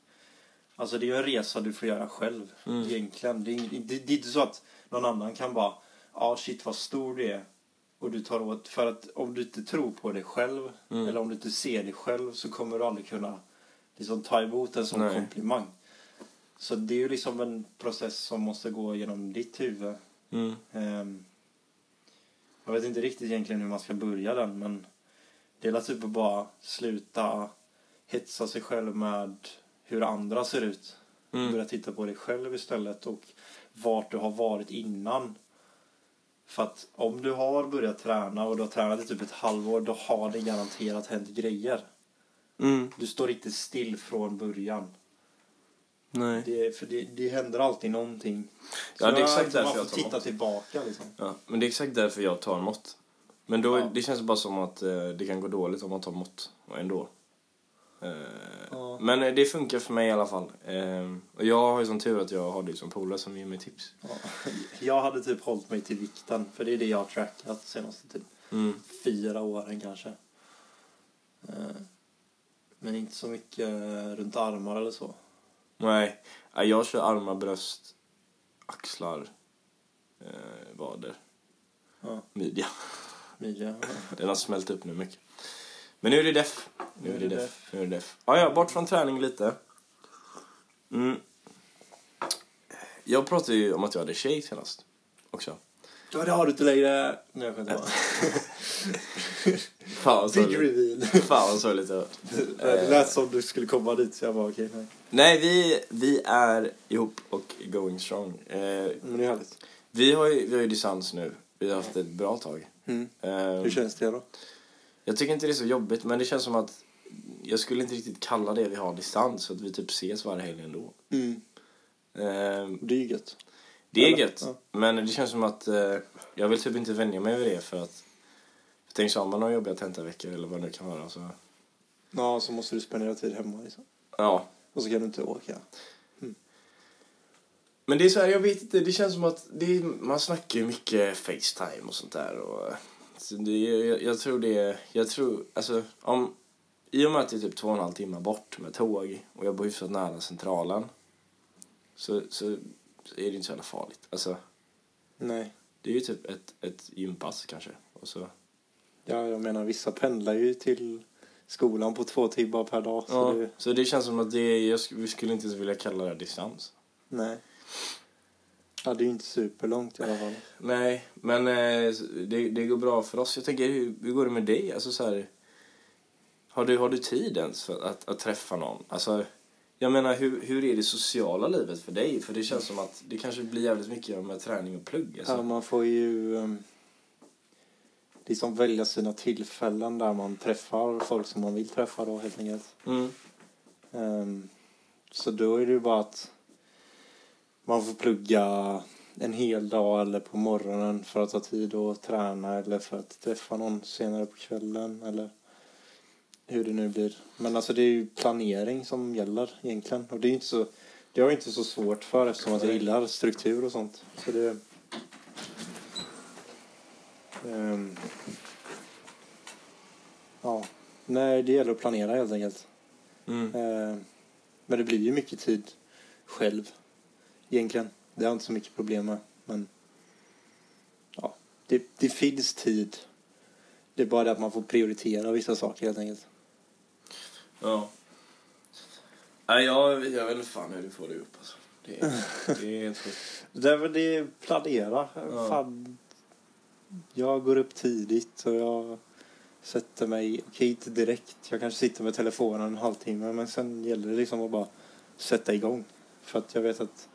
Speaker 3: Alltså det är ju en resa du får göra själv
Speaker 2: Mm.
Speaker 3: egentligen. Det är, det, det är inte så att någon annan kan bara Ja shit vad stor du är. Och du tar åt, för att om du inte tror på dig själv
Speaker 2: Mm.
Speaker 3: eller om du inte ser dig själv så kommer du aldrig kunna liksom ta emot en sån
Speaker 2: Nej.
Speaker 3: komplimang. Så det är ju liksom en process som måste gå genom ditt huvud.
Speaker 2: Mm.
Speaker 3: Ehm, jag vet inte riktigt egentligen hur man ska börja den men det är typ att bara sluta hetsa sig själv med hur andra ser ut.
Speaker 2: Mm.
Speaker 3: Börja titta på dig själv istället och vart du har varit innan. För att om du har börjat träna och du har tränat i typ ett halvår då har det garanterat hänt grejer.
Speaker 2: Mm.
Speaker 3: Du står inte still från början.
Speaker 2: Nej.
Speaker 3: Det, för det, det händer alltid någonting.
Speaker 2: Ja, det är
Speaker 3: Så
Speaker 2: exakt därför
Speaker 3: man
Speaker 2: jag
Speaker 3: får
Speaker 2: tar
Speaker 3: titta
Speaker 2: mått.
Speaker 3: tillbaka liksom.
Speaker 2: Ja, men det är exakt därför jag tar mått. Men då,
Speaker 3: Ja.
Speaker 2: det känns bara som att eh, det kan gå dåligt om man tar mått ändå. Eh,
Speaker 3: Ja.
Speaker 2: Men eh, det funkar för mig i alla fall. Eh, och jag har ju som tur att jag har dig som polare som ger mig tips.
Speaker 3: Ja. Jag hade typ hållit mig till vikten för det är det jag har trackat senaste typ
Speaker 2: Mm.
Speaker 3: fyra åren kanske. Men inte så mycket runt armar eller så.
Speaker 2: Nej, Ja, jag kör armar, bröst, axlar, eh, vader,
Speaker 3: Ja,
Speaker 2: midja.
Speaker 3: midja.
Speaker 2: Den har smält upp nu mycket. Men nu är det def. Nu är det def. Nu är det def. Ja, ja, bort från träning lite. Mm. Jag pratade ju om att jag hade tjej senast. Också.
Speaker 3: Ja, det har du inte längre. Nej, jag skämtar bara.
Speaker 2: Fan
Speaker 3: Big reveal.
Speaker 2: Fan vad sorgligt det.
Speaker 3: Det lät som du skulle komma dit så jag bara okej, nej.
Speaker 2: Nej, vi, vi är ihop och going strong. Eh,
Speaker 3: Men det är härligt.
Speaker 2: vi, har ju, vi har ju distans nu. Vi har haft ett bra tag.
Speaker 3: Mm.
Speaker 2: Eh,
Speaker 3: Hur känns det då?
Speaker 2: Jag tycker inte det är så jobbigt, men det känns som att jag skulle inte riktigt kalla det vi har distans, så att vi typ ses varje helg ändå.
Speaker 3: Mm.
Speaker 2: Eh,
Speaker 3: Det är ju gött.
Speaker 2: det är
Speaker 3: Eller?
Speaker 2: gött, men det känns som att eh, jag vill typ inte vänja mig vid det för att tänker så har man några jobbiga tentaveckor eller vad det nu kan vara så
Speaker 3: Ja, så måste du spendera tid hemma liksom.
Speaker 2: ja.
Speaker 3: Och så kan du inte åka.
Speaker 2: Men det är så här, jag vet inte, det känns som att det är, man snackar ju mycket Facetime och sånt där och så det, jag, jag tror det, jag tror, alltså om, i och med att det är typ två och en halv timme bort med tåg och jag bor hyfsat nära centralen så, så, så är det inte så jävla farligt. Alltså,
Speaker 3: Nej.
Speaker 2: det är ju typ ett, ett gympass kanske och så,
Speaker 3: Ja, jag menar vissa pendlar ju till skolan på två timmar per dag. Så
Speaker 2: Ja,
Speaker 3: det,
Speaker 2: så det känns som att det är, vi skulle inte ens vilja kalla det distans.
Speaker 3: nej. Ja, det är ju inte superlångt i alla fall.
Speaker 2: Nej, men eh, det, det går bra för oss. Jag tänker, hur, hur går det med dig? Alltså så här, har du, har du tid ens för att, att träffa någon? Alltså, jag menar, hur, hur är det sociala livet för dig? För det känns som att det kanske blir jävligt mycket med träning och plugg. Alltså.
Speaker 3: Ja, man får ju um, liksom välja sina tillfällen där man träffar folk som man vill träffa då helt enkelt.
Speaker 2: Mm.
Speaker 3: Ehm, så då är det ju bara att man får plugga en hel dag eller på morgonen för att ha tid att träna eller för att träffa någon senare på kvällen eller hur det nu blir. Men alltså det är ju planering som gäller egentligen och det är ju inte så det har jag inte så svårt för eftersom att jag gillar struktur och sånt. Så det Ehm, Ja, nej det gäller att planera helt enkelt.
Speaker 2: Mm.
Speaker 3: Eh, Men det blir ju mycket tid själv egentligen. Det har jag inte så mycket problem med. Men ja, det, det finns tid. Det är bara det att man får prioritera vissa saker helt enkelt.
Speaker 2: Ja. Nej, jag, jag vet inte fan hur du får det upp alltså. Det, det är.
Speaker 3: Det är väl det planera.
Speaker 2: Ja.
Speaker 3: Fan, jag går upp tidigt och jag sätter mig, okej inte direkt. Jag kanske sitter med telefonen en halvtimme men sen gäller det liksom att bara sätta igång. För att jag vet att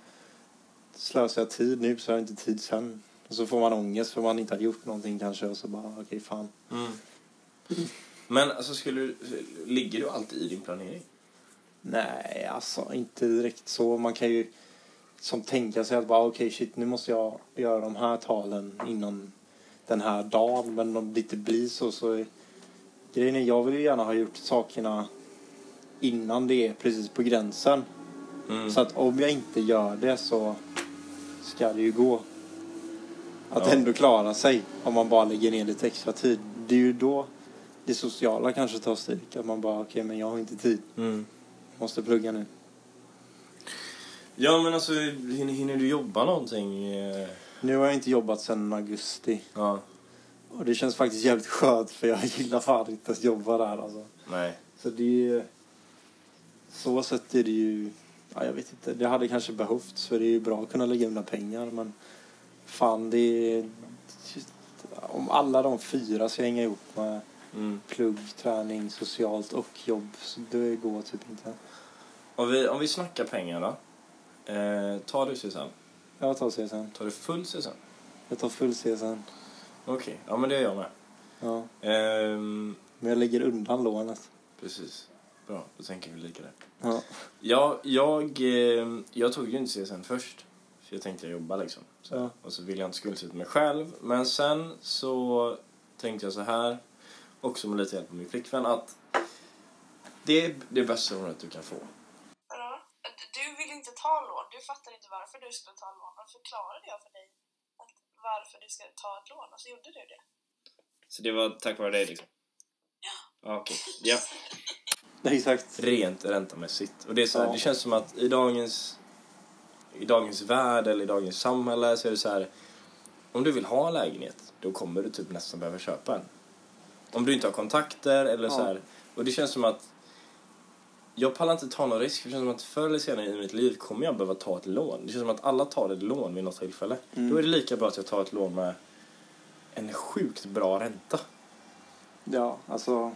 Speaker 3: slösar jag tid nu så har jag inte tid sen. Och så får man ångest för man inte har gjort någonting kanske och så bara okej fan.
Speaker 2: Mm. Men alltså, skulle du, ligger du alltid i din planering?
Speaker 3: Nej, alltså inte direkt så. Man kan ju som tänka sig att bara okej shit nu måste jag göra de här talen innan den här dagen. Men om det inte blir så så grejen är jag vill ju gärna ha gjort sakerna innan det är precis på gränsen.
Speaker 2: Mm.
Speaker 3: Så att om jag inte gör det så ska det ju gå. Att
Speaker 2: Ja.
Speaker 3: ändå klara sig om man bara lägger ner lite extra tid. Det är ju då det sociala kanske tar stryk. Att man bara okej men jag har inte tid.
Speaker 2: Mm.
Speaker 3: Måste plugga nu.
Speaker 2: Ja, men alltså, hinner, hinner du jobba någonting?
Speaker 3: Nu har jag inte jobbat sedan augusti.
Speaker 2: Ja.
Speaker 3: Och det känns faktiskt jävligt skönt för jag gillar fan inte att jobba där alltså.
Speaker 2: Nej.
Speaker 3: Så det är Så sätt är det ju... Ja, jag vet inte. Det hade kanske behövts för det är ju bra att kunna lägga undan pengar men fan det är... Om alla de fyra ska hänga ihop med
Speaker 2: Mm.
Speaker 3: plugg, träning, socialt och jobb så det går typ inte.
Speaker 2: Om, vi, om vi snackar pengar då. Eh, tar du CSN?
Speaker 3: Jag tar CSN.
Speaker 2: Tar du full CSN?
Speaker 3: Jag tar full CSN.
Speaker 2: Okej, ja men det är jag med.
Speaker 3: Ja.
Speaker 2: Ehm,
Speaker 3: Men jag lägger undan lånet.
Speaker 2: precis. Bra, då tänker vi lika där.
Speaker 3: Ja.
Speaker 2: Ja, jag, eh, jag tog ju inte CSN först. För jag tänkte jag jobba liksom. Så,
Speaker 3: Ja.
Speaker 2: Och så ville jag inte skuldsätta mig själv. Men sen så tänkte jag så här, också med lite hjälp av min flickvän, att det är det bästa lånet du kan få.
Speaker 5: Fattar inte varför du skulle ta lån. Och förklarade jag för dig att varför du ska ta ett lån och så gjorde du det.
Speaker 2: Så det var tack vare dig liksom? Ja. Okej. Ja.
Speaker 3: Exakt.
Speaker 2: Rent räntamässigt. Och det är så här,
Speaker 3: Ja.
Speaker 2: det känns som att i dagens, i dagens värld eller i dagens samhälle så är det så här, om du vill ha en lägenhet, då kommer du typ nästan behöva köpa en. Om du inte har kontakter eller så
Speaker 3: Ja.
Speaker 2: här. Och det känns som att jag pallar inte ta någon risk. för Det känns som att förr eller senare i mitt liv kommer jag behöva ta ett lån. Det känns som att alla tar ett lån vid något tillfälle.
Speaker 3: Mm.
Speaker 2: Då är det lika bra att jag tar ett lån med en sjukt bra ränta.
Speaker 3: Ja, alltså.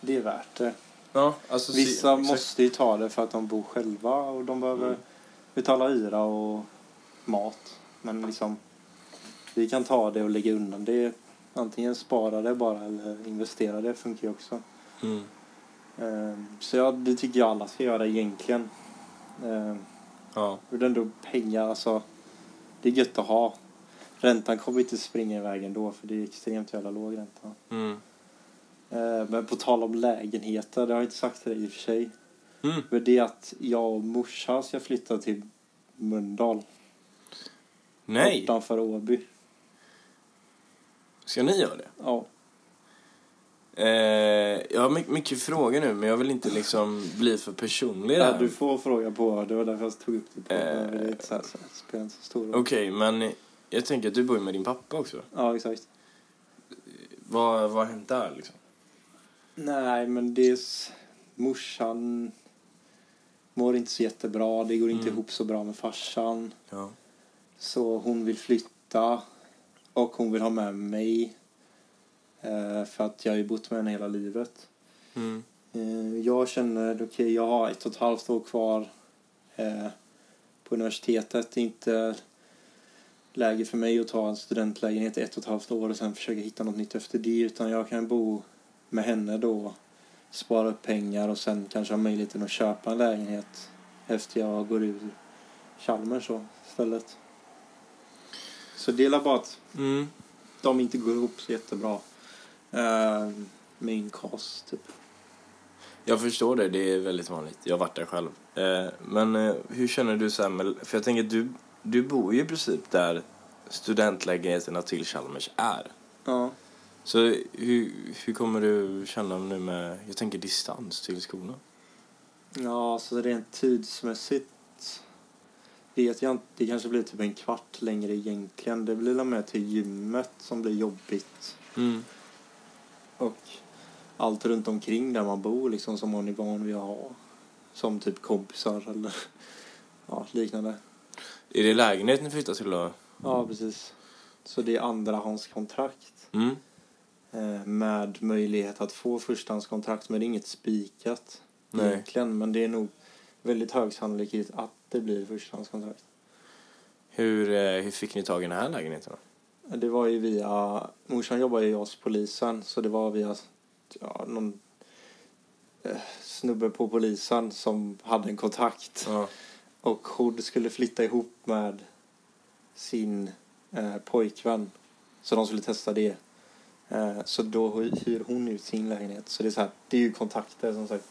Speaker 3: Det är värt det.
Speaker 2: Ja, alltså se-
Speaker 3: Vissa
Speaker 2: exakt.
Speaker 3: måste ju ta det för att de bor själva och de behöver
Speaker 2: Mm.
Speaker 3: betala hyra och mat. Men liksom, vi kan ta det och lägga undan det. Antingen spara det bara eller investera det funkar ju också.
Speaker 2: Mm.
Speaker 3: Ehm, Så ja, det tycker jag alla ska göra egentligen. Ehm,
Speaker 2: Ja.
Speaker 3: Och ändå pengar, alltså. Det är gött att ha. Räntan kommer inte springa iväg ändå för det är extremt jävla låg ränta.
Speaker 2: Mm.
Speaker 3: Eh, Men på tal om lägenheter, det har jag inte sagt till dig i och för sig.
Speaker 2: Mm.
Speaker 3: Men det är att jag och morsan ska flytta till Mölndal.
Speaker 2: Nej!
Speaker 3: Utanför Åby.
Speaker 2: Ska ni göra det?
Speaker 3: Ja.
Speaker 2: Eh, jag har my- mycket frågor nu, men jag vill inte liksom bli för personlig
Speaker 3: ja.
Speaker 2: där.
Speaker 3: Du får fråga på, det var därför jag tog upp det på.
Speaker 2: Eh.
Speaker 3: det är inte så här, så det spelar inte så stor roll.
Speaker 2: Okej, men jag tänker att du bor ju med din pappa också.
Speaker 3: Ja, exakt.
Speaker 2: Vad, vad har hänt där liksom?
Speaker 3: Nej, men dels morsan mår inte så jättebra. Det går inte
Speaker 2: Mm.
Speaker 3: ihop så bra med farsan.
Speaker 2: Ja.
Speaker 3: Så hon vill flytta och hon vill ha med mig. Eh, för att jag har ju bott med henne hela livet.
Speaker 2: Mm.
Speaker 3: Eh, jag känner, okej, jag har ett och ett halvt år kvar eh, på universitetet. Det är inte läge för mig att ta en studentlägenhet i ett och ett halvt år och sen försöka hitta något nytt efter det. Utan jag kan bo med henne då, spara upp pengar och sen kanske ha möjligheten att köpa en lägenhet efter jag går ur Chalmers så istället. Så det är bara att
Speaker 2: Mm.
Speaker 3: de inte går ihop så jättebra eh, med inkomst typ.
Speaker 2: Jag förstår det, det är väldigt vanligt. Jag har varit där själv. Eh, men eh, hur känner du med, för jag tänker du, du bor ju i princip där studentlägenheterna till Chalmers är.
Speaker 3: Ja.
Speaker 2: Så hur, hur kommer du känna nu med, jag tänker distans till skolan?
Speaker 3: Ja, så rent tidsmässigt vet jag inte. Det kanske blir typ en kvart längre egentligen. Det blir med till gymmet som blir jobbigt.
Speaker 2: Mm.
Speaker 3: Och allt runt omkring där man bor liksom som man är van vid att ha. Som typ kompisar eller ja, liknande.
Speaker 2: Är det lägenhet ni flyttar till då?
Speaker 3: Ja, precis. Så det är andrahandskontrakt
Speaker 2: Mm.
Speaker 3: eh, med möjlighet att få förstahandskontrakt men det är inget spikat
Speaker 2: Nej.
Speaker 3: egentligen. Men det är nog väldigt hög sannolikhet att det blir förstahandskontrakt.
Speaker 2: Hur, eh, hur fick ni tag i den här lägenheten då?
Speaker 3: Det var ju via, morsan jobbar ju hos polisen så det var via ja, någon eh, snubbe på polisen som hade en kontakt.
Speaker 2: Ja.
Speaker 3: Och hon skulle flytta ihop med sin eh, pojkvän. Så de skulle testa det. Eh, så då hyr hon ut sin lägenhet. Så det är så här, det är ju kontakter som sagt.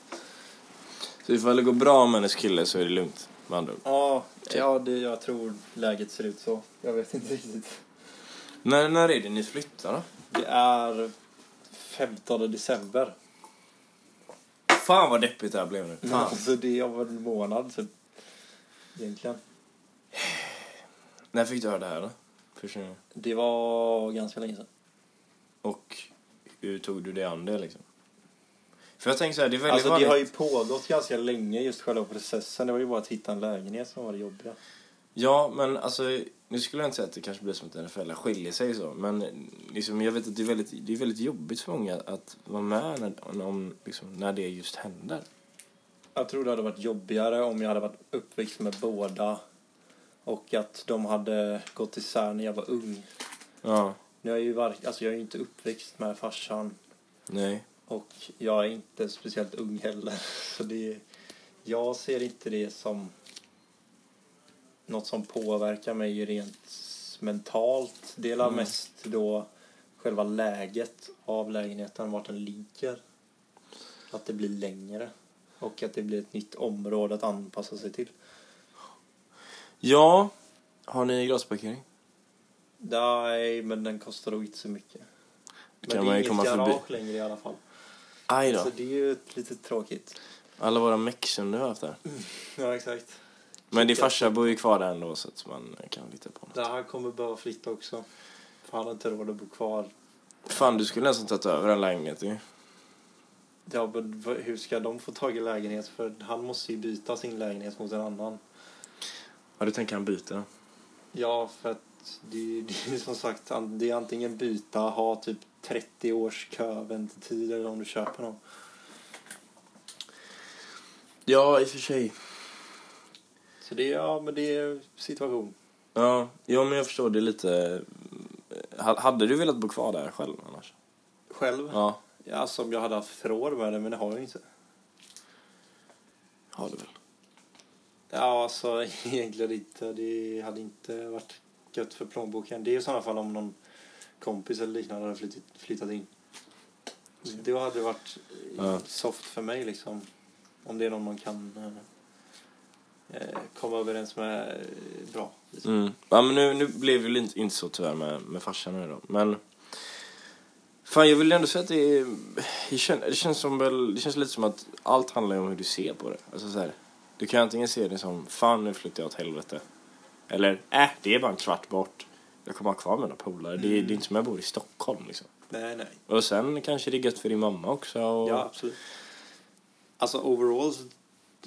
Speaker 2: Så ifall det går bra med hennes kille så är det lugnt med andra ord.
Speaker 3: Ja, ja det, jag tror läget ser ut så. Jag vet inte riktigt.
Speaker 2: När, när är det ni flyttar då?
Speaker 3: Det är 15 december.
Speaker 2: Fan vad deppigt det här blev nu. Fan.
Speaker 3: Så det är om en månad typ. Egentligen.
Speaker 2: När fick du höra det här då? Första gången.
Speaker 3: Det var ganska länge sedan.
Speaker 2: Och hur tog du dig an det liksom? För jag tänker så här, det är väldigt
Speaker 3: Alltså det
Speaker 2: vanligt.
Speaker 3: har ju pågått ganska länge just själva processen. Det var ju bara att hitta en lägenhet som var det jobbiga.
Speaker 2: Ja, men alltså, nu skulle jag inte säga att det kanske blir som att dina föräldrar skiljer sig så, men liksom, jag vet att det är väldigt, det är väldigt jobbigt för många att vara med när, om, liksom, när det just händer.
Speaker 3: Jag tror det hade varit jobbigare om jag hade varit uppväxt med båda och att de hade gått isär när jag var ung.
Speaker 2: Ja,
Speaker 3: Nu är jag ju var, alltså jag är ju inte uppväxt med farsan
Speaker 2: nej.
Speaker 3: och jag är inte speciellt ung heller. Så det, jag ser inte det som något som påverkar mig rent mentalt. Det är
Speaker 2: Mm.
Speaker 3: mest då själva läget av lägenheten, vart den ligger. Att det blir längre och att det blir ett nytt område att anpassa sig till.
Speaker 2: Ja, har ni glasparkering?
Speaker 3: Nej, men den kostar nog inte så mycket. Men
Speaker 2: Kan
Speaker 3: det är inget
Speaker 2: komma
Speaker 3: garage
Speaker 2: förbi.
Speaker 3: längre i alla fall.
Speaker 2: Aj då.
Speaker 3: Så det är ju lite tråkigt.
Speaker 2: Alla våra meck som du har haft där.
Speaker 3: Ja, exakt.
Speaker 2: Men din farsa bor ju kvar där ändå så att man kan lita på
Speaker 3: Det
Speaker 2: honom.
Speaker 3: här kommer behöva flytta också. För han har inte råd att bo kvar.
Speaker 2: Fan, du skulle nästan tagit över den lägenheten ju.
Speaker 3: Ja, men hur ska de få tag i lägenhet? För han måste ju byta sin lägenhet mot en annan.
Speaker 2: Ja, du tänker han byter?
Speaker 3: Ja, för att det, det är som sagt, det är antingen byta, ha typ 30 års kö, väntetid eller om du köper någon.
Speaker 2: Ja, i och för sig.
Speaker 3: Så det ja, men det är situation.
Speaker 2: Ja, ja men jag förstår det lite. Ha- Hade du velat bo kvar där själv annars?
Speaker 3: Själv?
Speaker 2: Ja,
Speaker 3: Ja, alltså om jag hade haft råd med det, men det har jag inte.
Speaker 2: har du väl.
Speaker 3: Ja, alltså egentligen inte. Det hade inte varit gött för plånboken. Det är i sådana fall om någon kompis eller liknande hade flyttat, flyttat in. Hade det varit eh,
Speaker 2: Ja.
Speaker 3: soft för mig liksom. Om det är någon man kan eh, eh, komma överens med eh, bra. Liksom.
Speaker 2: Mm. Ja, men nu, nu blev det inte, inte så tyvärr med, med farsan nu då. Men fan, jag vill ändå säga att det, är, det, känns, det känns som väl, det känns lite som att allt handlar om hur du ser på det. Alltså så här, du kan antingen se det som fan nu flyttar jag åt helvete. Eller äh, det är bara en kvart bort. Jag kommer ha kvar mina polare. Det, är- det är inte som jag bor i Stockholm liksom.
Speaker 3: Nej, nej.
Speaker 2: Och sen kanske det är gött för din mamma också. Och...
Speaker 3: Ja, absolut. Alltså overall,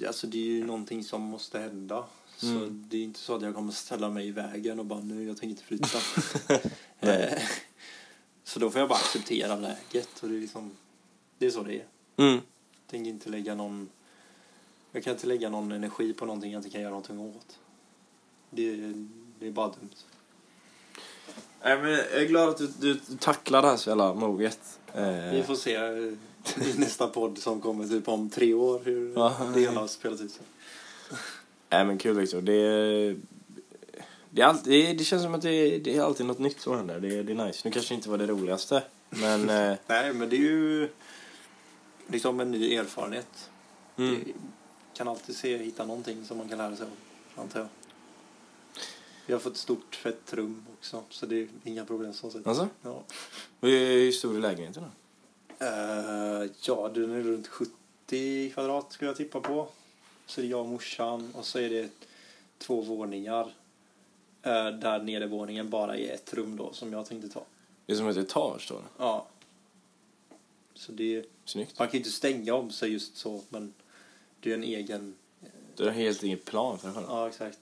Speaker 3: alltså det är ju någonting som måste hända. Så
Speaker 2: Mm.
Speaker 3: det är inte så att jag kommer ställa mig i vägen och bara nu, jag tänker inte flytta. Eh, så då får jag bara acceptera läget och det är liksom, det är så det är.
Speaker 2: Mm.
Speaker 3: Jag tänker inte lägga någon, jag kan inte lägga någon energi på någonting jag inte kan göra någonting åt. Det, det är bara dumt.
Speaker 2: Nej, men jag är glad att du, du tacklar det här så jävla moget. Eh,
Speaker 3: Vi får se eh, nästa podd som kommer typ om tre år hur
Speaker 2: Ja.
Speaker 3: det hela har spelat ut sig.
Speaker 2: Nej men kul Viktor. Det, det, är alltid, det känns som att det, är- det är alltid något nytt som händer. Det, det är nice. Nu kanske inte var det roligaste. Men eh,
Speaker 3: Nej, men det är ju liksom en ny erfarenhet.
Speaker 2: mm.
Speaker 3: Det kan alltid se, hitta någonting som man kan lära sig av, antar jag. Vi har fått ett stort fett rum också, så det är inga problem så sett.
Speaker 2: Alltså,
Speaker 3: Ja.
Speaker 2: hur stor är lägenheten då?
Speaker 3: Eh, ja, den är runt 70 kvadrat skulle jag tippa på. Så det är jag och morsan och så är det två våningar. Uh, där nedervåningen bara är ett rum då som jag tänkte ta.
Speaker 2: Det är som ett etage då.
Speaker 3: Ja. Så det,
Speaker 2: Snyggt.
Speaker 3: man kan ju inte stänga om sig just så men det är en egen,
Speaker 2: Du har helt inget plan för det själv.
Speaker 3: ja exakt.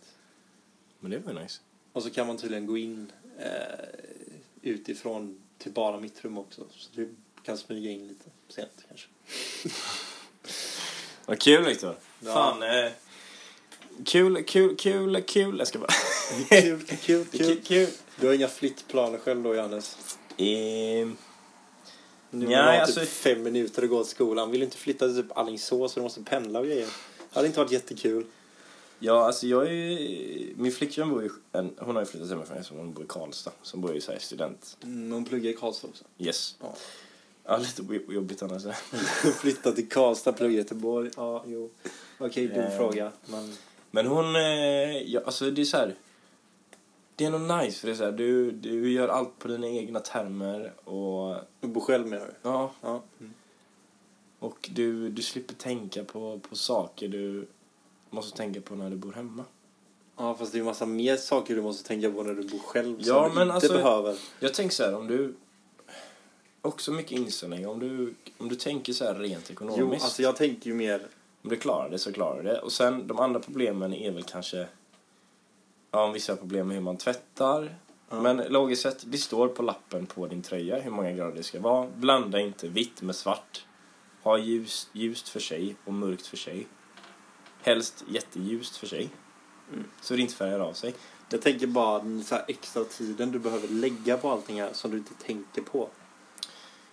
Speaker 2: Men det var ju nice.
Speaker 3: Och så kan man tydligen gå in eh, utifrån till bara mitt rum också. Så du kan smyga in lite sent kanske.
Speaker 2: Vad kul Viktor.
Speaker 3: Ja.
Speaker 2: Fan. Eh, kul, kul, kul, kul. Jag ska bara...
Speaker 3: kul, kul,
Speaker 2: kul, kul.
Speaker 3: Du har inga flyttplaner själv då Johannes?
Speaker 2: Ehm,
Speaker 3: Nu
Speaker 2: Nej,
Speaker 3: har
Speaker 2: alltså-
Speaker 3: typ fem minuter att gå till skolan. Vill inte flytta till typ Alingsås så du måste pendla och grejer? Det hade inte varit jättekul.
Speaker 2: Ja, alltså jag är ju... Min flickvän bor ju... Hon har ju flyttat hemifrån eftersom hon bor i Karlstad. Som bor ju så här student.
Speaker 3: Mm, hon pluggar i Karlstad också.
Speaker 2: Yes.
Speaker 3: Ja.
Speaker 2: Ja, lite jo- jobbigt annars.
Speaker 3: Flytta till Karlstad, plugga i Göteborg. Ja, jo. Okej, dum
Speaker 2: Eh.
Speaker 3: fråga. Men
Speaker 2: Men hon... Eh, ja, alltså det är så här... Det är nog nice för det är så här, du, du gör allt på dina egna termer och...
Speaker 3: du bor själv menar du?
Speaker 2: Ja,
Speaker 3: Ja. Mm.
Speaker 2: och du, du slipper tänka på, på saker du måste tänka på när du bor hemma.
Speaker 3: Ja, fast det är ju massa mer saker du måste tänka på när du bor själv
Speaker 2: Ja,
Speaker 3: som du
Speaker 2: men
Speaker 3: inte
Speaker 2: alltså-
Speaker 3: behöver.
Speaker 2: Jag tänker så här, om du... Också mycket inställning. Om du, om du tänker så här rent ekonomiskt.
Speaker 3: Jo, alltså jag tänker ju mer...
Speaker 2: Om du klarar det så klarar du det. Och sen de andra problemen är väl kanske... Ja, om vissa problem med hur man tvättar.
Speaker 3: Ja.
Speaker 2: Men logiskt sett, det står på lappen på din tröja hur många grader det ska vara. Blanda inte vitt med svart. Ha ljus, ljust för sig och mörkt för sig. Helst jätteljust för sig.
Speaker 3: Mm.
Speaker 2: Så det inte färgar av sig.
Speaker 3: Jag tänker bara den så extra tiden du behöver lägga på allting här som du inte tänker på.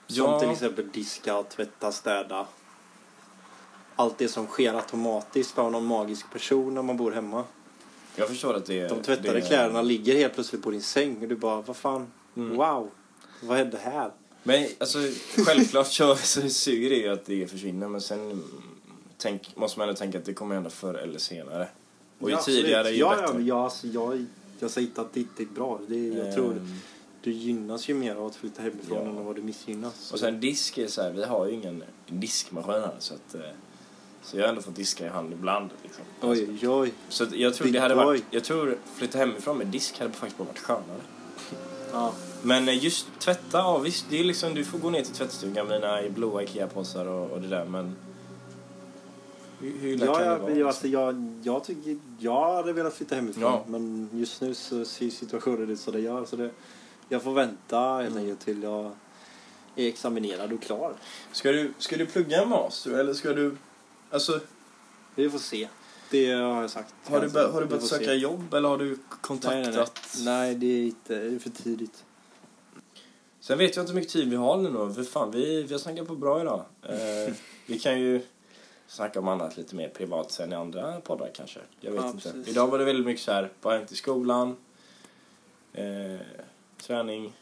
Speaker 3: Som
Speaker 2: Ja.
Speaker 3: till exempel diska, tvätta, städa. Allt det som sker automatiskt av någon magisk person när man bor hemma.
Speaker 2: Jag förstår att det är...
Speaker 3: De tvättade
Speaker 2: det
Speaker 3: kläderna ligger helt plötsligt på din säng och du bara, vad fan,
Speaker 2: Mm.
Speaker 3: wow, vad hände här?
Speaker 2: Men alltså, självklart så, så suger det ju att det försvinner men sen tänk, måste man ändå tänka att det kommer hända förr eller senare. Och ju
Speaker 3: Ja,
Speaker 2: tidigare ju
Speaker 3: ja,
Speaker 2: bättre.
Speaker 3: Ja, ja, alltså, jag, jag säger inte att det inte är bra. Det, jag tror
Speaker 2: Ehm,
Speaker 3: du gynnas ju mer av att flytta hemifrån
Speaker 2: Ja.
Speaker 3: än vad du missgynnas.
Speaker 2: Och sen disk är så här, vi har ju ingen diskmaskin här så att... eh, Så jag har ändå fått diska i hand ibland liksom.
Speaker 3: Oj, oj.
Speaker 2: Så jag tror
Speaker 3: Big
Speaker 2: det hade
Speaker 3: boy.
Speaker 2: varit, jag tror flytta hemifrån med disk hade faktiskt bara varit skönare.
Speaker 3: Ja.
Speaker 2: Men eh, just tvätta, ja visst, det är liksom, du får gå ner till tvättstugan med dina blåa Ikea-påsar och, och det där men... Hur, hur
Speaker 3: Ja,
Speaker 2: kan det vara?
Speaker 3: men alltså, jag, jag tycker, jag hade velat flytta hemifrån.
Speaker 2: Ja.
Speaker 3: Men just nu så ser situationen ut så det gör. Så det, jag får vänta helt
Speaker 2: Mm.
Speaker 3: enkelt till jag är examinerad och klar.
Speaker 2: Ska du, ska du plugga en master eller ska du... Alltså,
Speaker 3: Vi får se. Det har jag sagt.
Speaker 2: har du,
Speaker 3: Alltså,
Speaker 2: har du börjat söka
Speaker 3: se.
Speaker 2: jobb eller har du
Speaker 3: Nej,
Speaker 2: kontaktat?
Speaker 3: nej, nej. nej, det är inte det är för tidigt.
Speaker 2: Sen vet jag inte hur mycket tid vi har nu då. För fan, vi, vi har snackat på bra idag. Eh, vi kan ju snacka om annat lite mer privat sen i andra poddar kanske. Jag vet
Speaker 3: Ja,
Speaker 2: inte.
Speaker 3: precis.
Speaker 2: Idag var det väldigt mycket så här, bara hem till skolan, eh, träning,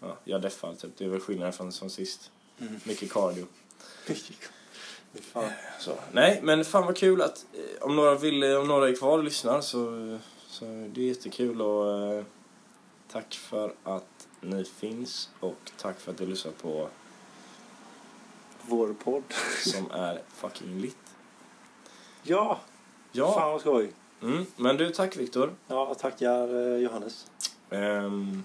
Speaker 2: ja, jag deffar typ. Det är väl skillnaden från som sist.
Speaker 3: Mm.
Speaker 2: Mycket cardio.
Speaker 3: Fan.
Speaker 2: Så. Nej, men fan vad kul att eh, om några vill, om några är kvar och lyssnar så, så det är jättekul och eh, tack för att ni finns och tack för att du lyssnar på
Speaker 3: Vår podd.
Speaker 2: som är fucking lit.
Speaker 3: Ja,
Speaker 2: Ja,
Speaker 3: fan vad skoj.
Speaker 2: mm, men du tack Viktor.
Speaker 3: Ja, jag tackar eh, Johannes.
Speaker 2: Ehm,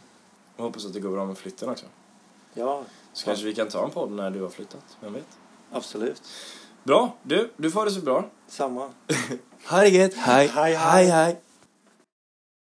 Speaker 2: och hoppas att det går bra med flytten också.
Speaker 3: Ja,
Speaker 2: Så kanske vi kan ta en podd när du har flyttat, vem vet?
Speaker 3: absolut.
Speaker 2: Bra, du, du får det så bra.
Speaker 3: Samma.
Speaker 2: Ha det gött, hej,
Speaker 3: Hej, hej.
Speaker 2: hej.